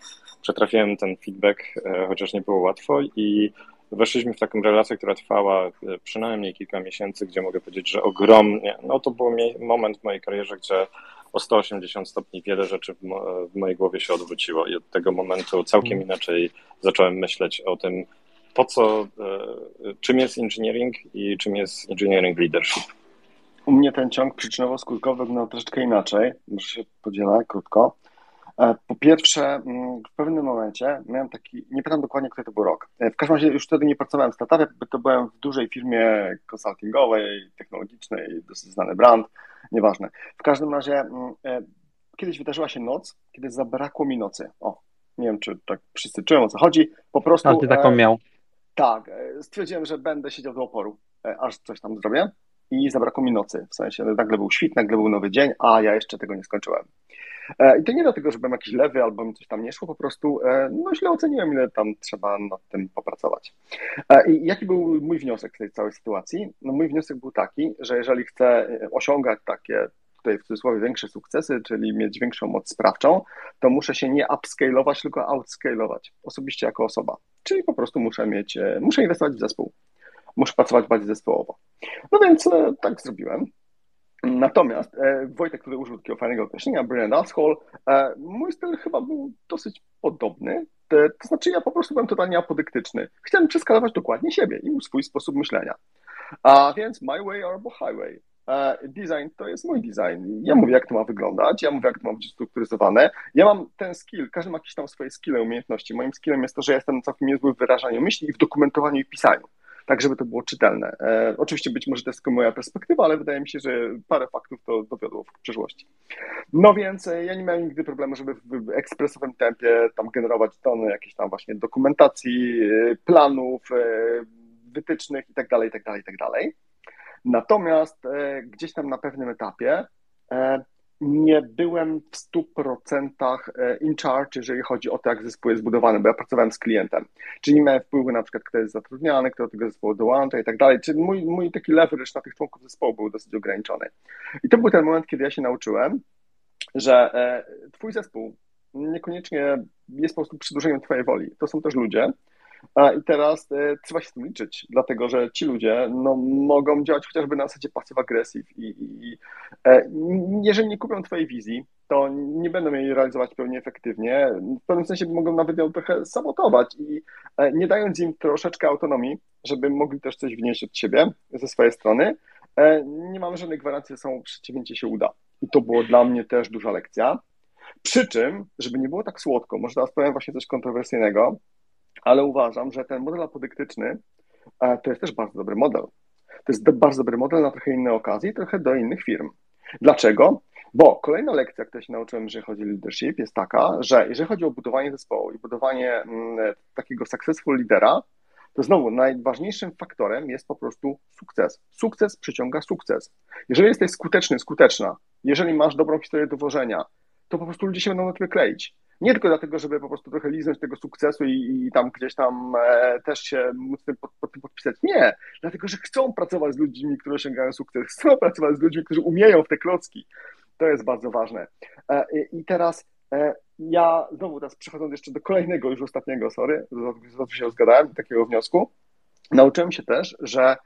Speaker 3: przetrafiłem ten feedback, e, chociaż nie było łatwo i weszliśmy w taką relację, która trwała przynajmniej kilka miesięcy, gdzie mogę powiedzieć, że ogromnie, no to był moment w mojej karierze, gdzie o 180 stopni wiele rzeczy w, mo w mojej głowie się odwróciło i od tego momentu całkiem mhm. inaczej zacząłem myśleć o tym, po co, e, czym jest engineering i czym jest engineering leadership.
Speaker 2: U mnie ten ciąg przyczynowo-skutkowy wyglądał troszeczkę inaczej. Może się podzielę krótko. E, po pierwsze, mm, w pewnym momencie miałem taki, nie pamiętam dokładnie, który to był rok. E, w każdym razie już wtedy nie pracowałem w startupie, to byłem w dużej firmie konsultingowej, technologicznej, dosyć znany brand, nieważne. W każdym razie mm, e, kiedyś wydarzyła się noc, kiedy zabrakło mi nocy. O, nie wiem, czy tak wszyscy czują, o co chodzi. Po prostu...
Speaker 1: A ty taką miał.
Speaker 2: Tak, stwierdziłem, że będę siedział do oporu, aż coś tam zrobię i zabrakło mi nocy. W sensie nagle był świt, nagle był nowy dzień, a ja jeszcze tego nie skończyłem. E, I to nie dlatego, że jakiś lewy albo mi coś tam nie szło, po prostu e, no, źle oceniłem, ile tam trzeba nad tym popracować. E, I jaki był mój wniosek z tej całej sytuacji? No mój wniosek był taki, że jeżeli chcę osiągać takie tutaj w cudzysłowie większe sukcesy, czyli mieć większą moc sprawczą, to muszę się nie upscalować, tylko outscalować, osobiście jako osoba. Czyli po prostu muszę mieć, muszę inwestować w zespół. Muszę pracować bardziej zespołowo. No więc tak zrobiłem. Natomiast e, Wojtek, który użył takiego fajnego określenia, Brilliant Asshole, e, mój styl chyba był dosyć podobny. To, to znaczy ja po prostu byłem totalnie apodyktyczny. Chciałem przeskalować dokładnie siebie i swój sposób myślenia. A więc my way albo highway. E, design to jest mój design. Ja mówię, jak to ma wyglądać, ja mówię, jak to ma być strukturyzowane. Ja mam ten skill, każdy ma jakieś tam swoje skille, umiejętności. Moim skillem jest to, że jestem całkiem niezły w wyrażaniu myśli i w dokumentowaniu i pisaniu tak żeby to było czytelne. E, oczywiście być może to jest tylko moja perspektywa, ale wydaje mi się, że parę faktów to dowiodło w przyszłości. No więc e, ja nie miałem nigdy problemu, żeby w ekspresowym tempie tam generować tony jakiejś tam właśnie dokumentacji, e, planów, e, wytycznych itd., itd., itd. Natomiast gdzieś tam na pewnym etapie nie byłem w 100% e, in charge, jeżeli chodzi o to, jak zespół jest zbudowany, bo ja pracowałem z klientem. Czyli nie miałem wpływu na przykład, kto jest zatrudniany, kto do tego zespołu dołącza i tak dalej. Czyli mój, mój taki leverage na tych członków zespołu był dosyć ograniczony. I to był ten moment, kiedy ja się nauczyłem, że e, twój zespół niekoniecznie jest po prostu przedłużeniem twojej woli. To są też ludzie, i teraz e, trzeba się z tym liczyć, dlatego że ci ludzie no, mogą działać chociażby na zasadzie pasyw-agresyw i, i e, jeżeli nie kupią twojej wizji, to nie będą jej realizować pełni efektywnie. W pewnym sensie mogą nawet ją trochę sabotować i e, nie dając im troszeczkę autonomii, żeby mogli też coś wnieść od siebie ze swojej strony, nie mamy żadnej gwarancji, że samo przedsięwzięcie się uda. I to było dla mnie też duża lekcja. Przy czym, żeby nie było tak słodko, może teraz powiem właśnie coś kontrowersyjnego, ale uważam, że ten model apodyktyczny e, to jest też bardzo dobry model. To jest bardzo dobry model na trochę inne okazje, trochę do innych firm. Dlaczego? Bo kolejna lekcja, której się nauczyłem, jeżeli chodzi o leadership, jest taka, że jeżeli chodzi o budowanie zespołu i budowanie mm, takiego successful lidera, to znowu najważniejszym faktorem jest po prostu sukces. Sukces przyciąga sukces. Jeżeli jesteś skuteczny, skuteczna, jeżeli masz dobrą historię dowożenia, to po prostu ludzie się będą na tyle kleić. Nie tylko dlatego, żeby po prostu trochę liznąć tego sukcesu i, i tam gdzieś tam e, też się móc tym pod, pod tym podpisać. Nie, dlatego, że chcą pracować z ludźmi, którzy osiągają sukces, chcą pracować z ludźmi, którzy umieją w te klocki. To jest bardzo ważne. E, I teraz e, ja znowu teraz przechodząc jeszcze do kolejnego, już ostatniego, sorry, znowu się rozgadałem, takiego wniosku, nauczyłem się też, że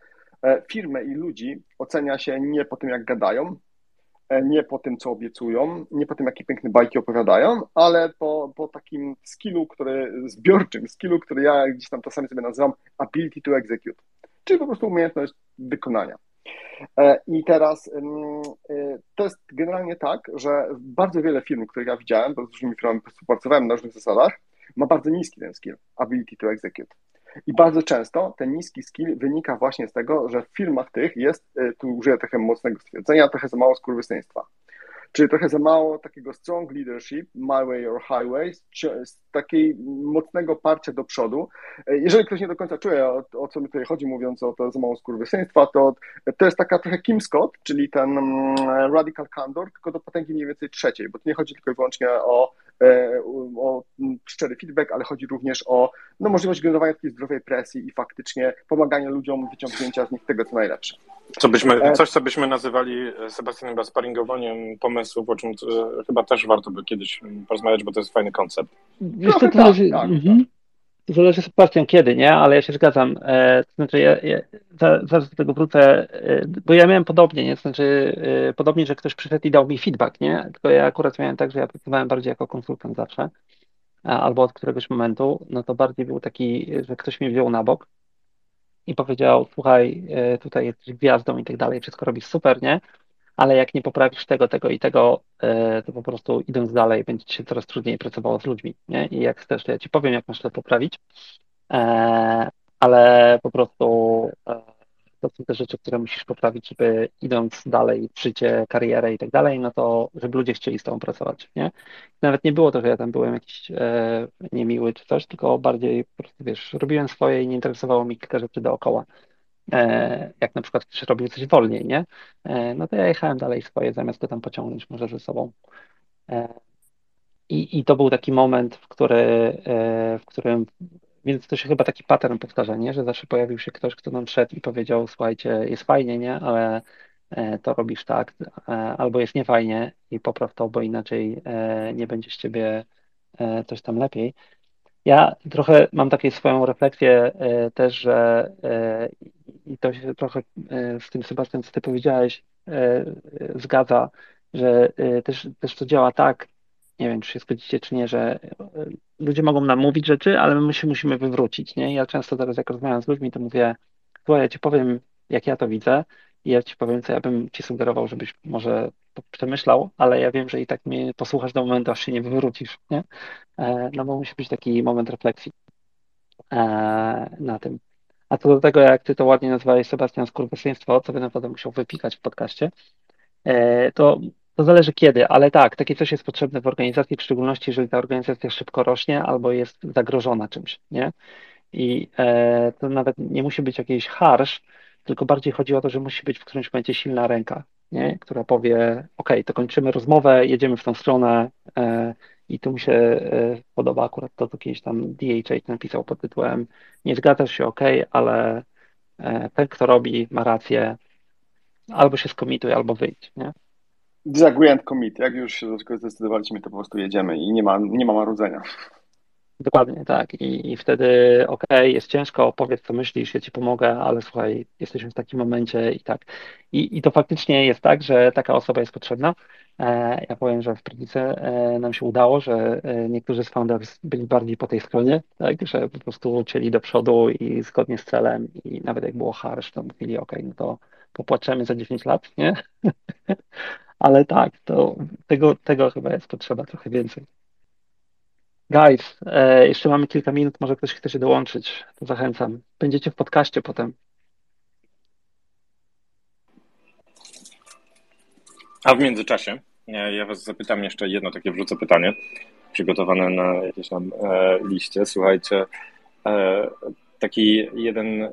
Speaker 2: e, firmę i ludzi ocenia się nie po tym, jak gadają, nie po tym, co obiecują, nie po tym, jakie piękne bajki opowiadają, ale po, po takim skillu, który, zbiorczym skillu, który ja gdzieś tam czasami sobie nazywam ability to execute, czyli po prostu umiejętność wykonania. E, I teraz e, to jest generalnie tak, że bardzo wiele firm, które ja widziałem, bo z różnymi firmami współpracowałem na różnych zasadach, ma bardzo niski ten skill, ability to execute. I bardzo często ten niski skill wynika właśnie z tego, że w firmach tych jest, e, tu użyję trochę mocnego stwierdzenia, trochę za mało skurwysyństwa. Czyli trochę za mało takiego strong leadership, my way or highway, z takiej mocnego parcia do przodu. Jeżeli ktoś nie do końca czuje, o, o co mi tutaj chodzi, mówiąc o to za mało skurwysyństwa, to to jest taka trochę Kim Scott, czyli ten um, radical candor, tylko do potęgi mniej więcej trzeciej, bo to nie chodzi tylko i wyłącznie o, o szczery feedback, ale chodzi również o no, możliwość generowania takiej zdrowej presji i faktycznie pomagania ludziom wyciągnięcia z nich tego, co najlepsze.
Speaker 3: Co byśmy, e, coś, co byśmy nazywali e, Sebastianem sparingowaniem pomysłów, o czym e, chyba też warto by kiedyś porozmawiać, bo to jest fajny koncept.
Speaker 1: Wiesz, to, to, zależy, tak, mhm. tak. Zależy Sebastian kiedy, nie? Ale ja się zgadzam. E, to znaczy, ja, ja zaraz do tego wrócę, e, bo ja miałem podobnie, nie? To znaczy, e, podobnie, że ktoś przyszedł i dał mi feedback, nie? Tylko ja akurat miałem tak, że ja pracowałem bardziej jako konsultant zawsze, albo od któregoś momentu, no to bardziej był taki, że ktoś mnie wziął na bok i powiedział, słuchaj, e, tutaj jesteś gwiazdą i tak dalej, wszystko robisz super, nie? Ale jak nie poprawisz tego, tego i tego, e, to po prostu idąc dalej, będzie ci się coraz trudniej pracowało z ludźmi, nie? I jak chcesz, to ja ci powiem, jak masz to poprawić, e, ale po prostu to są te rzeczy, które musisz poprawić, żeby idąc dalej w życie, karierę i tak dalej, no to żeby ludzie chcieli z tobą pracować, nie? Nawet nie było to, że ja tam byłem jakiś e, niemiły czy coś, tylko bardziej po prostu, wiesz, robiłem swoje i nie interesowało mi kilka rzeczy dookoła. E, jak na przykład ktoś robił coś wolniej, nie? E, no to ja jechałem dalej swoje, zamiast go tam pociągnąć może ze sobą. E, i, I to był taki moment, w, który, w którym więc to się chyba taki pattern powtarza, nie? że zawsze pojawił się ktoś, kto nam szedł i powiedział, słuchajcie, jest fajnie, nie? ale to robisz tak, albo jest niefajnie i popraw to, bo inaczej nie będzie z ciebie coś tam lepiej. Ja trochę mam taką swoją refleksję też, że i to się trochę z tym Sebastian, co ty powiedziałeś, zgadza, że też, też to działa tak, nie wiem, czy się zgodzicie, czy nie, że ludzie mogą nam mówić rzeczy, ale my się musimy wywrócić, nie? Ja często teraz, jak rozmawiam z ludźmi, to mówię, słuchaj, ja ci powiem, jak ja to widzę i ja ci powiem, co ja bym ci sugerował, żebyś może przemyślał, ale ja wiem, że i tak mnie posłuchasz do momentu, aż się nie wywrócisz, nie? E, no bo musi być taki moment refleksji e, na tym. A co do tego, jak ty to ładnie nazwałeś, Sebastian, skurwysyństwo, co by naprawdę musiał wypikać w podcaście, e, to to zależy kiedy, ale tak, takie coś jest potrzebne w organizacji, w szczególności jeżeli ta organizacja szybko rośnie albo jest zagrożona czymś, nie? I e, to nawet nie musi być jakiś harsh, tylko bardziej chodzi o to, że musi być w którymś momencie silna ręka, nie? która powie, ok, to kończymy rozmowę, jedziemy w tą stronę e, i tu mi się e, podoba akurat to, co kiedyś tam DHA napisał pod tytułem nie zgadzasz się, ok, ale e, ten, kto robi, ma rację, albo się skomituj, albo wyjdź, nie?
Speaker 2: Disagree and commit. Jak już się zdecydowaliśmy, to po prostu jedziemy i nie ma, nie ma marudzenia.
Speaker 1: Dokładnie, tak. I, i wtedy okej, okay, jest ciężko, powiedz co myślisz, ja ci pomogę, ale słuchaj, jesteśmy w takim momencie i tak. I, i to faktycznie jest tak, że taka osoba jest potrzebna. E, ja powiem, że w praktyce e, nam się udało, że e, niektórzy z founders byli bardziej po tej stronie, tak, że po prostu cieli do przodu i zgodnie z celem i nawet jak było harsh, to mówili, ok, no to popłaczemy za 10 lat, nie? Ale tak, to tego, tego chyba jest potrzeba trochę więcej. Guys, e, jeszcze mamy kilka minut, może ktoś chce się dołączyć, to zachęcam. Będziecie w podcaście potem.
Speaker 3: A w międzyczasie ja, Was zapytam jeszcze jedno takie wrzucę pytanie, przygotowane na jakiejś tam e, liście. Słuchajcie, e, taki jeden, e,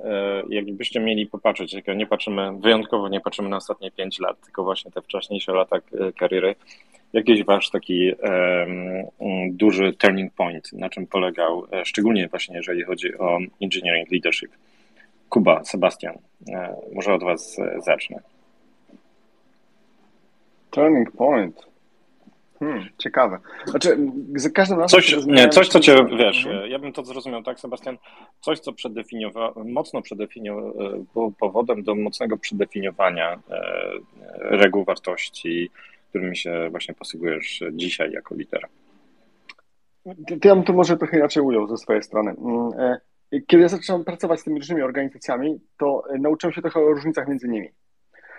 Speaker 3: jakbyście mieli popatrzeć, jak nie patrzymy, wyjątkowo nie patrzymy na ostatnie 5 lat, tylko właśnie te wcześniejsze lata e, kariery, jakiś wasz taki um, duży turning point, na czym polegał, e, szczególnie właśnie jeżeli chodzi o engineering leadership. Kuba, Sebastian, może od was zacznę.
Speaker 2: Turning point. Hmm, ciekawe. Znaczy, za każdym razem.
Speaker 3: Coś, nie, coś, co cię wiesz, mhm. ja bym to zrozumiał tak, Sebastian, coś, co przedefiniowało, mocno przedefiniowało, było powodem do mocnego przedefiniowania e, reguł wartości, którymi się właśnie posługujesz dzisiaj jako lider.
Speaker 2: To ja bym to może trochę inaczej ujął ze swojej strony. Mm, e, kiedy ja zacząłem pracować z tymi różnymi organizacjami, to e, nauczyłem się trochę o różnicach między nimi.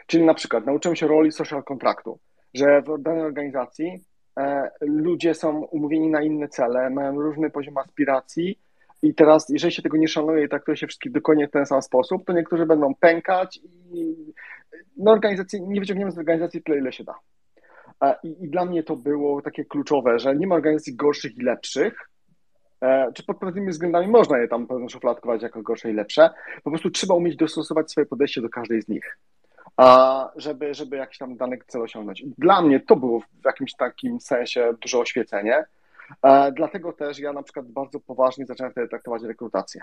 Speaker 2: Czyli na przykład nauczyłem się roli social kontraktu, że w danej organizacji e, ludzie są umówieni na inne cele, mają różny poziom aspiracji i teraz, jeżeli się tego nie szanuje i traktuje się wszystkich dokładnie w ten sam sposób, to niektórzy będą pękać i no, organizacji, nie wyciągniemy z organizacji tyle, ile się da. I, I, dla mnie to było takie kluczowe, że nie ma organizacji gorszych i lepszych, e, czy pod pewnymi względami można je tam szufladkować jako gorsze i lepsze. Po prostu trzeba umieć dostosować swoje podejście do każdej z nich, żeby, żeby jakiś tam dany cel osiągnąć. Dla mnie to było w jakimś takim sensie duże oświecenie. E, dlatego też ja na przykład bardzo poważnie zacząłem wtedy traktować rekrutację.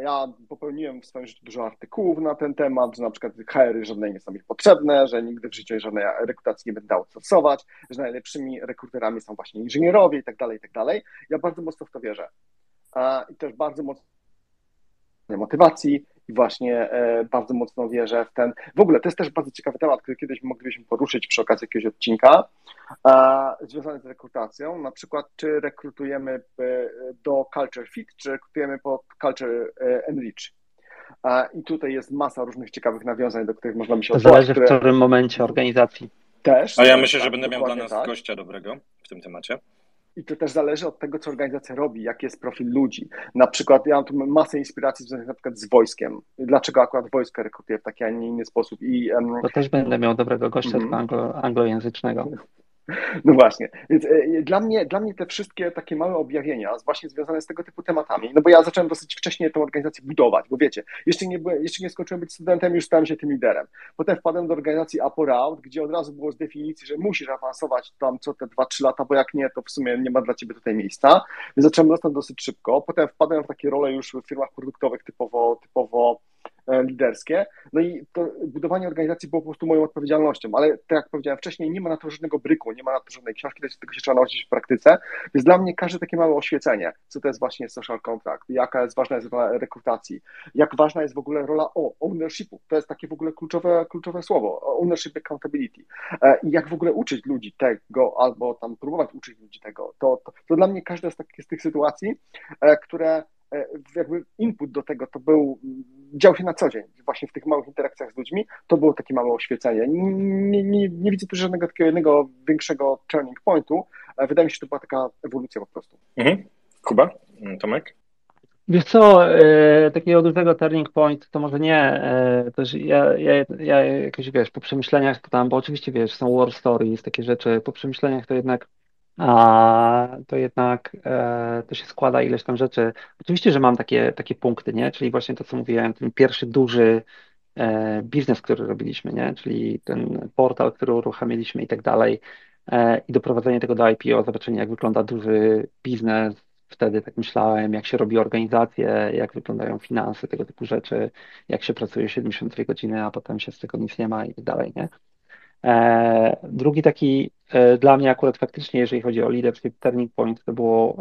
Speaker 2: Ja popełniłem w swoim życiu dużo artykułów na ten temat, że na przykład HR-y żadne nie są mi potrzebne, że nigdy w życiu żadnej rekrutacji nie będę outsourcować, że najlepszymi rekruterami są właśnie inżynierowie i tak dalej, i tak dalej. Ja bardzo mocno w to wierzę. I też bardzo mocno motywacji i właśnie e, bardzo mocno wierzę w ten. W ogóle to jest też bardzo ciekawy temat, który kiedyś moglibyśmy poruszyć przy okazji jakiegoś odcinka, związany z rekrutacją. Na przykład, czy rekrutujemy e, do Culture Fit, czy rekrutujemy pod Culture e, Enrich. I tutaj jest masa różnych ciekawych nawiązań, do których można by się
Speaker 1: odwołać. Zależy które... w którym momencie organizacji.
Speaker 2: Też.
Speaker 3: A ja myślę, tak, że będę miał dla nas tak. gościa dobrego w tym temacie.
Speaker 2: I to też zależy od tego, co organizacja robi, jaki jest profil ludzi. Na przykład ja mam tu masę inspiracji związanych na przykład z wojskiem. Dlaczego akurat wojsko rekrutuje w taki, a nie inny sposób. I, um...
Speaker 1: To też będę miał dobrego gościa mm -hmm. anglo, anglojęzycznego.
Speaker 2: No właśnie, więc e, dla mnie, dla mnie te wszystkie takie małe objawienia, właśnie związane z tego typu tematami, no bo ja zacząłem dosyć wcześnie tę organizację budować, bo wiecie, jeszcze nie, byłem, jeszcze nie skończyłem być studentem, już stałem się tym liderem. Potem wpadłem do organizacji Aporaut, gdzie od razu było z definicji, że musisz awansować tam co te 2-3 lata, bo jak nie, to w sumie nie ma dla ciebie tutaj miejsca. Więc zacząłem rosnąć dosyć szybko. Potem wpadłem w takie role już w firmach produktowych typowo, typowo liderskie. No i to budowanie organizacji było po prostu moją odpowiedzialnością, ale tak jak powiedziałem wcześniej, nie ma na to żadnego bryku, nie ma na to żadnej książki, tego się trzeba nauczyć w praktyce. Więc dla mnie każde takie małe oświecenie, co to jest właśnie social contract, jaka jest ważna jest rola rekrutacji, jak ważna jest w ogóle rola o, ownershipu, to jest takie w ogóle kluczowe, kluczowe słowo, ownership accountability. E, I jak w ogóle uczyć ludzi tego, albo tam próbować uczyć ludzi tego, to, to, to dla mnie każda z, takich, z tych sytuacji, e, które E, jakby input do tego to był, dział się na co dzień, właśnie w tych małych interakcjach z ludźmi, to było takie małe oświecenie. Nie, nie, nie widzę tu żadnego takiego jednego większego turning pointu. E, wydaje mi się, że to była taka ewolucja po prostu.
Speaker 3: Mhm. Kuba? Tomek?
Speaker 1: Wiesz co, e, takiego dużego turning point to może nie, e, też ja, ja, ja jakoś wiesz, po przemyśleniach to tam, bo oczywiście wiesz, są war stories, takie rzeczy, po przemyśleniach to jednak a to jednak e, to się składa ileś tam rzeczy. Oczywiście, że mam takie, takie punkty, nie? Czyli właśnie to, co mówiłem, ten pierwszy duży e, biznes, który robiliśmy, nie? Czyli ten portal, który uruchomiliśmy i tak dalej. E, I doprowadzenie tego do IPO, zobaczenie, jak wygląda duży biznes. Wtedy tak myślałem, jak się robi organizacje, jak wyglądają finanse, tego typu rzeczy, jak się pracuje 72 godziny, a potem się z tego nic nie ma i tak dalej, nie? E, drugi taki e, dla mnie akurat faktycznie, jeżeli chodzi o leadership turning point, to było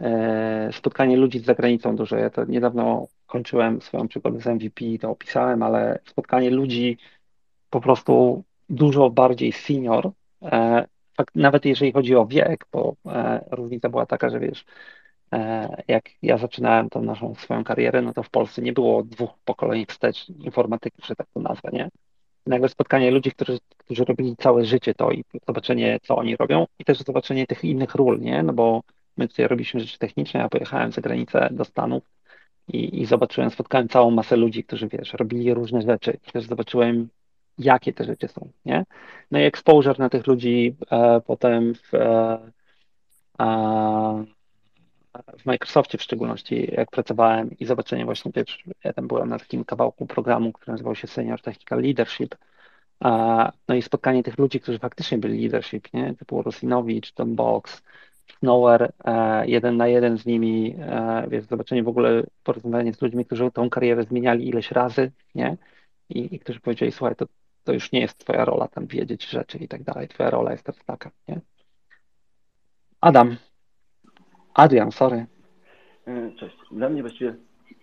Speaker 1: e, spotkanie ludzi z zagranicą dużo. Ja to niedawno kończyłem swoją przygodę z MVP, to opisałem, ale spotkanie ludzi po prostu dużo bardziej senior, nawet jeżeli chodzi o wiek, bo różnica była taka, że wiesz, jak ja zaczynałem tą naszą swoją karierę, no to w Polsce nie było dwóch pokoleń wstecz informatyki, że tak to nazwę, nie? Nagle spotkanie ludzi, którzy, którzy robili całe życie to i zobaczenie, co oni robią i też zobaczenie tych innych ról, nie? No bo my tutaj robiliśmy rzeczy techniczne, ja pojechałem za granicę do Stanów i, i zobaczyłem, spotkałem całą masę ludzi, którzy, wiesz, robili różne rzeczy i też zobaczyłem, jakie te rzeczy są, nie? No i exposure na tych ludzi e, potem w, e, w Microsoftie w szczególności, jak pracowałem i zobaczenie właśnie, wiesz, ja tam byłem na takim kawałku programu, który nazywał się Senior Technical Leadership, no i spotkanie tych ludzi, którzy faktycznie byli leadership, nie, typu Rusinowicz, Don Box, Snower, e, jeden na jeden z nimi, e, wiesz, zobaczenie w ogóle, porozmawianie z ludźmi, którzy tą karierę zmieniali ileś razy, nie, i, i którzy powiedzieli, słuchaj, to to już nie jest twoja rola tam wiedzieć rzeczy i tak dalej. Twoja rola jest teraz taka, nie? Adam. Adrian, sorry.
Speaker 5: E, cześć. Dla mnie właściwie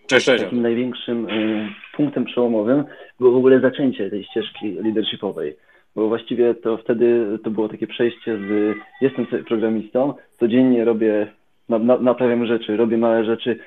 Speaker 3: Cześć, cześć.
Speaker 5: takim największym y, punktem przełomowym było w ogóle zaczęcie tej ścieżki leadershipowej. Bo właściwie to wtedy to było takie przejście z jestem programistą, codziennie robię, na, na, naprawiam rzeczy, robię małe rzeczy,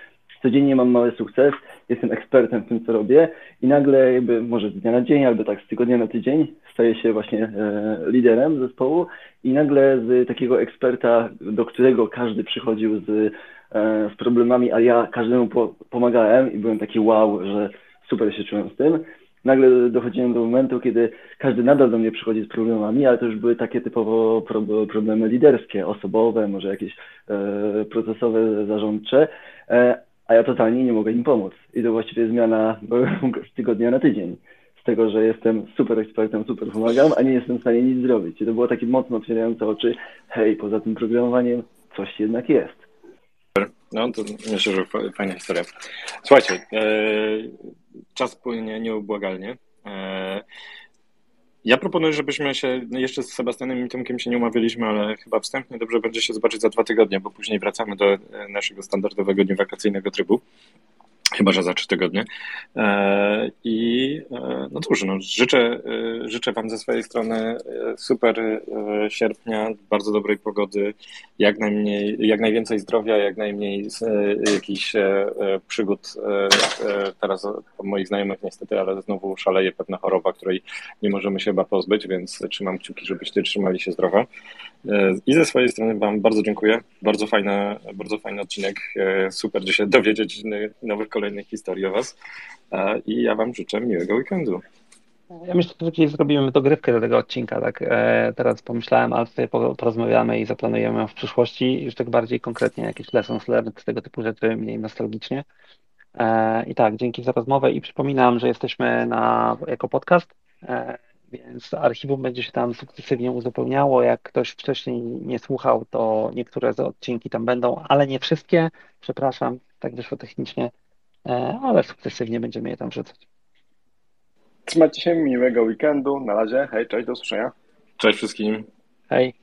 Speaker 5: codziennie mam mały sukces, jestem ekspertem w tym, co robię i nagle jakby może z dnia na dzień albo tak z tygodnia na tydzień staję się właśnie e, liderem zespołu i nagle z takiego eksperta, do którego każdy przychodził z E, z problemami, a ja każdemu po, pomagałem i byłem taki wow, że super się czułem z tym. Nagle dochodziłem do momentu, kiedy każdy nadal do mnie przychodzi z problemami, ale to już były takie typowo problemy liderskie, osobowe, może jakieś e, procesowe, zarządcze, e, a ja totalnie nie mogę im pomóc. I to właściwie zmiana z tygodnia na tydzień. Z tego, że jestem super ekspertem, super pomagam, a nie jestem w stanie nic zrobić. I to było takie mocno otwierające oczy, hej, poza tym programowaniem coś jednak jest.
Speaker 3: No to myślę, że fajna historia. Słuchajcie, e, czas płynie nieubłagalnie. E, ja proponuję, żebyśmy się jeszcze z Sebastianem i Tomkiem się nie umawialiśmy, ale chyba wstępnie dobrze będzie się zobaczyć za dwa tygodnie, bo później wracamy do naszego standardowego dnia wakacyjnego trybu chyba że za trzy tygodnie. E, I e, no cóż, no, życzę, e, życzę Wam ze swojej strony super sierpnia, bardzo dobrej pogody, jak najmniej, jak najwięcej zdrowia, jak najmniej jakichś przygód. Teraz moich znajomych niestety, ale znowu szaleje pewna choroba, której nie możemy się chyba pozbyć, więc trzymam kciuki, żebyście trzymali się zdrowo. I ze swojej strony Wam bardzo dziękuję. Bardzo fajny, bardzo fajny odcinek. Super dzisiaj dowiedzieć nowych kolejnych historii o Was. I ja Wam życzę miłego weekendu.
Speaker 1: Ja myślę, że dzisiaj zrobimy dogrywkę do tego odcinka. Tak? E, teraz pomyślałem, ale sobie porozmawiamy i zaplanujemy w przyszłości już tak bardziej konkretnie jakieś lessons learned, tego typu rzeczy, mniej nostalgicznie. E, I tak, dzięki za rozmowę i przypominam, że jesteśmy na, jako podcast. E, więc archiwum będzie się tam sukcesywnie uzupełniało. Jak ktoś wcześniej nie słuchał, to niektóre z odcinki tam będą, ale nie wszystkie. Przepraszam, tak wyszło technicznie, e, ale sukcesywnie będziemy je tam wrzucać.
Speaker 2: Trzymajcie się, miłego weekendu. Na razie, hej, cześć, do usłyszenia.
Speaker 3: Cześć wszystkim.
Speaker 1: Hej.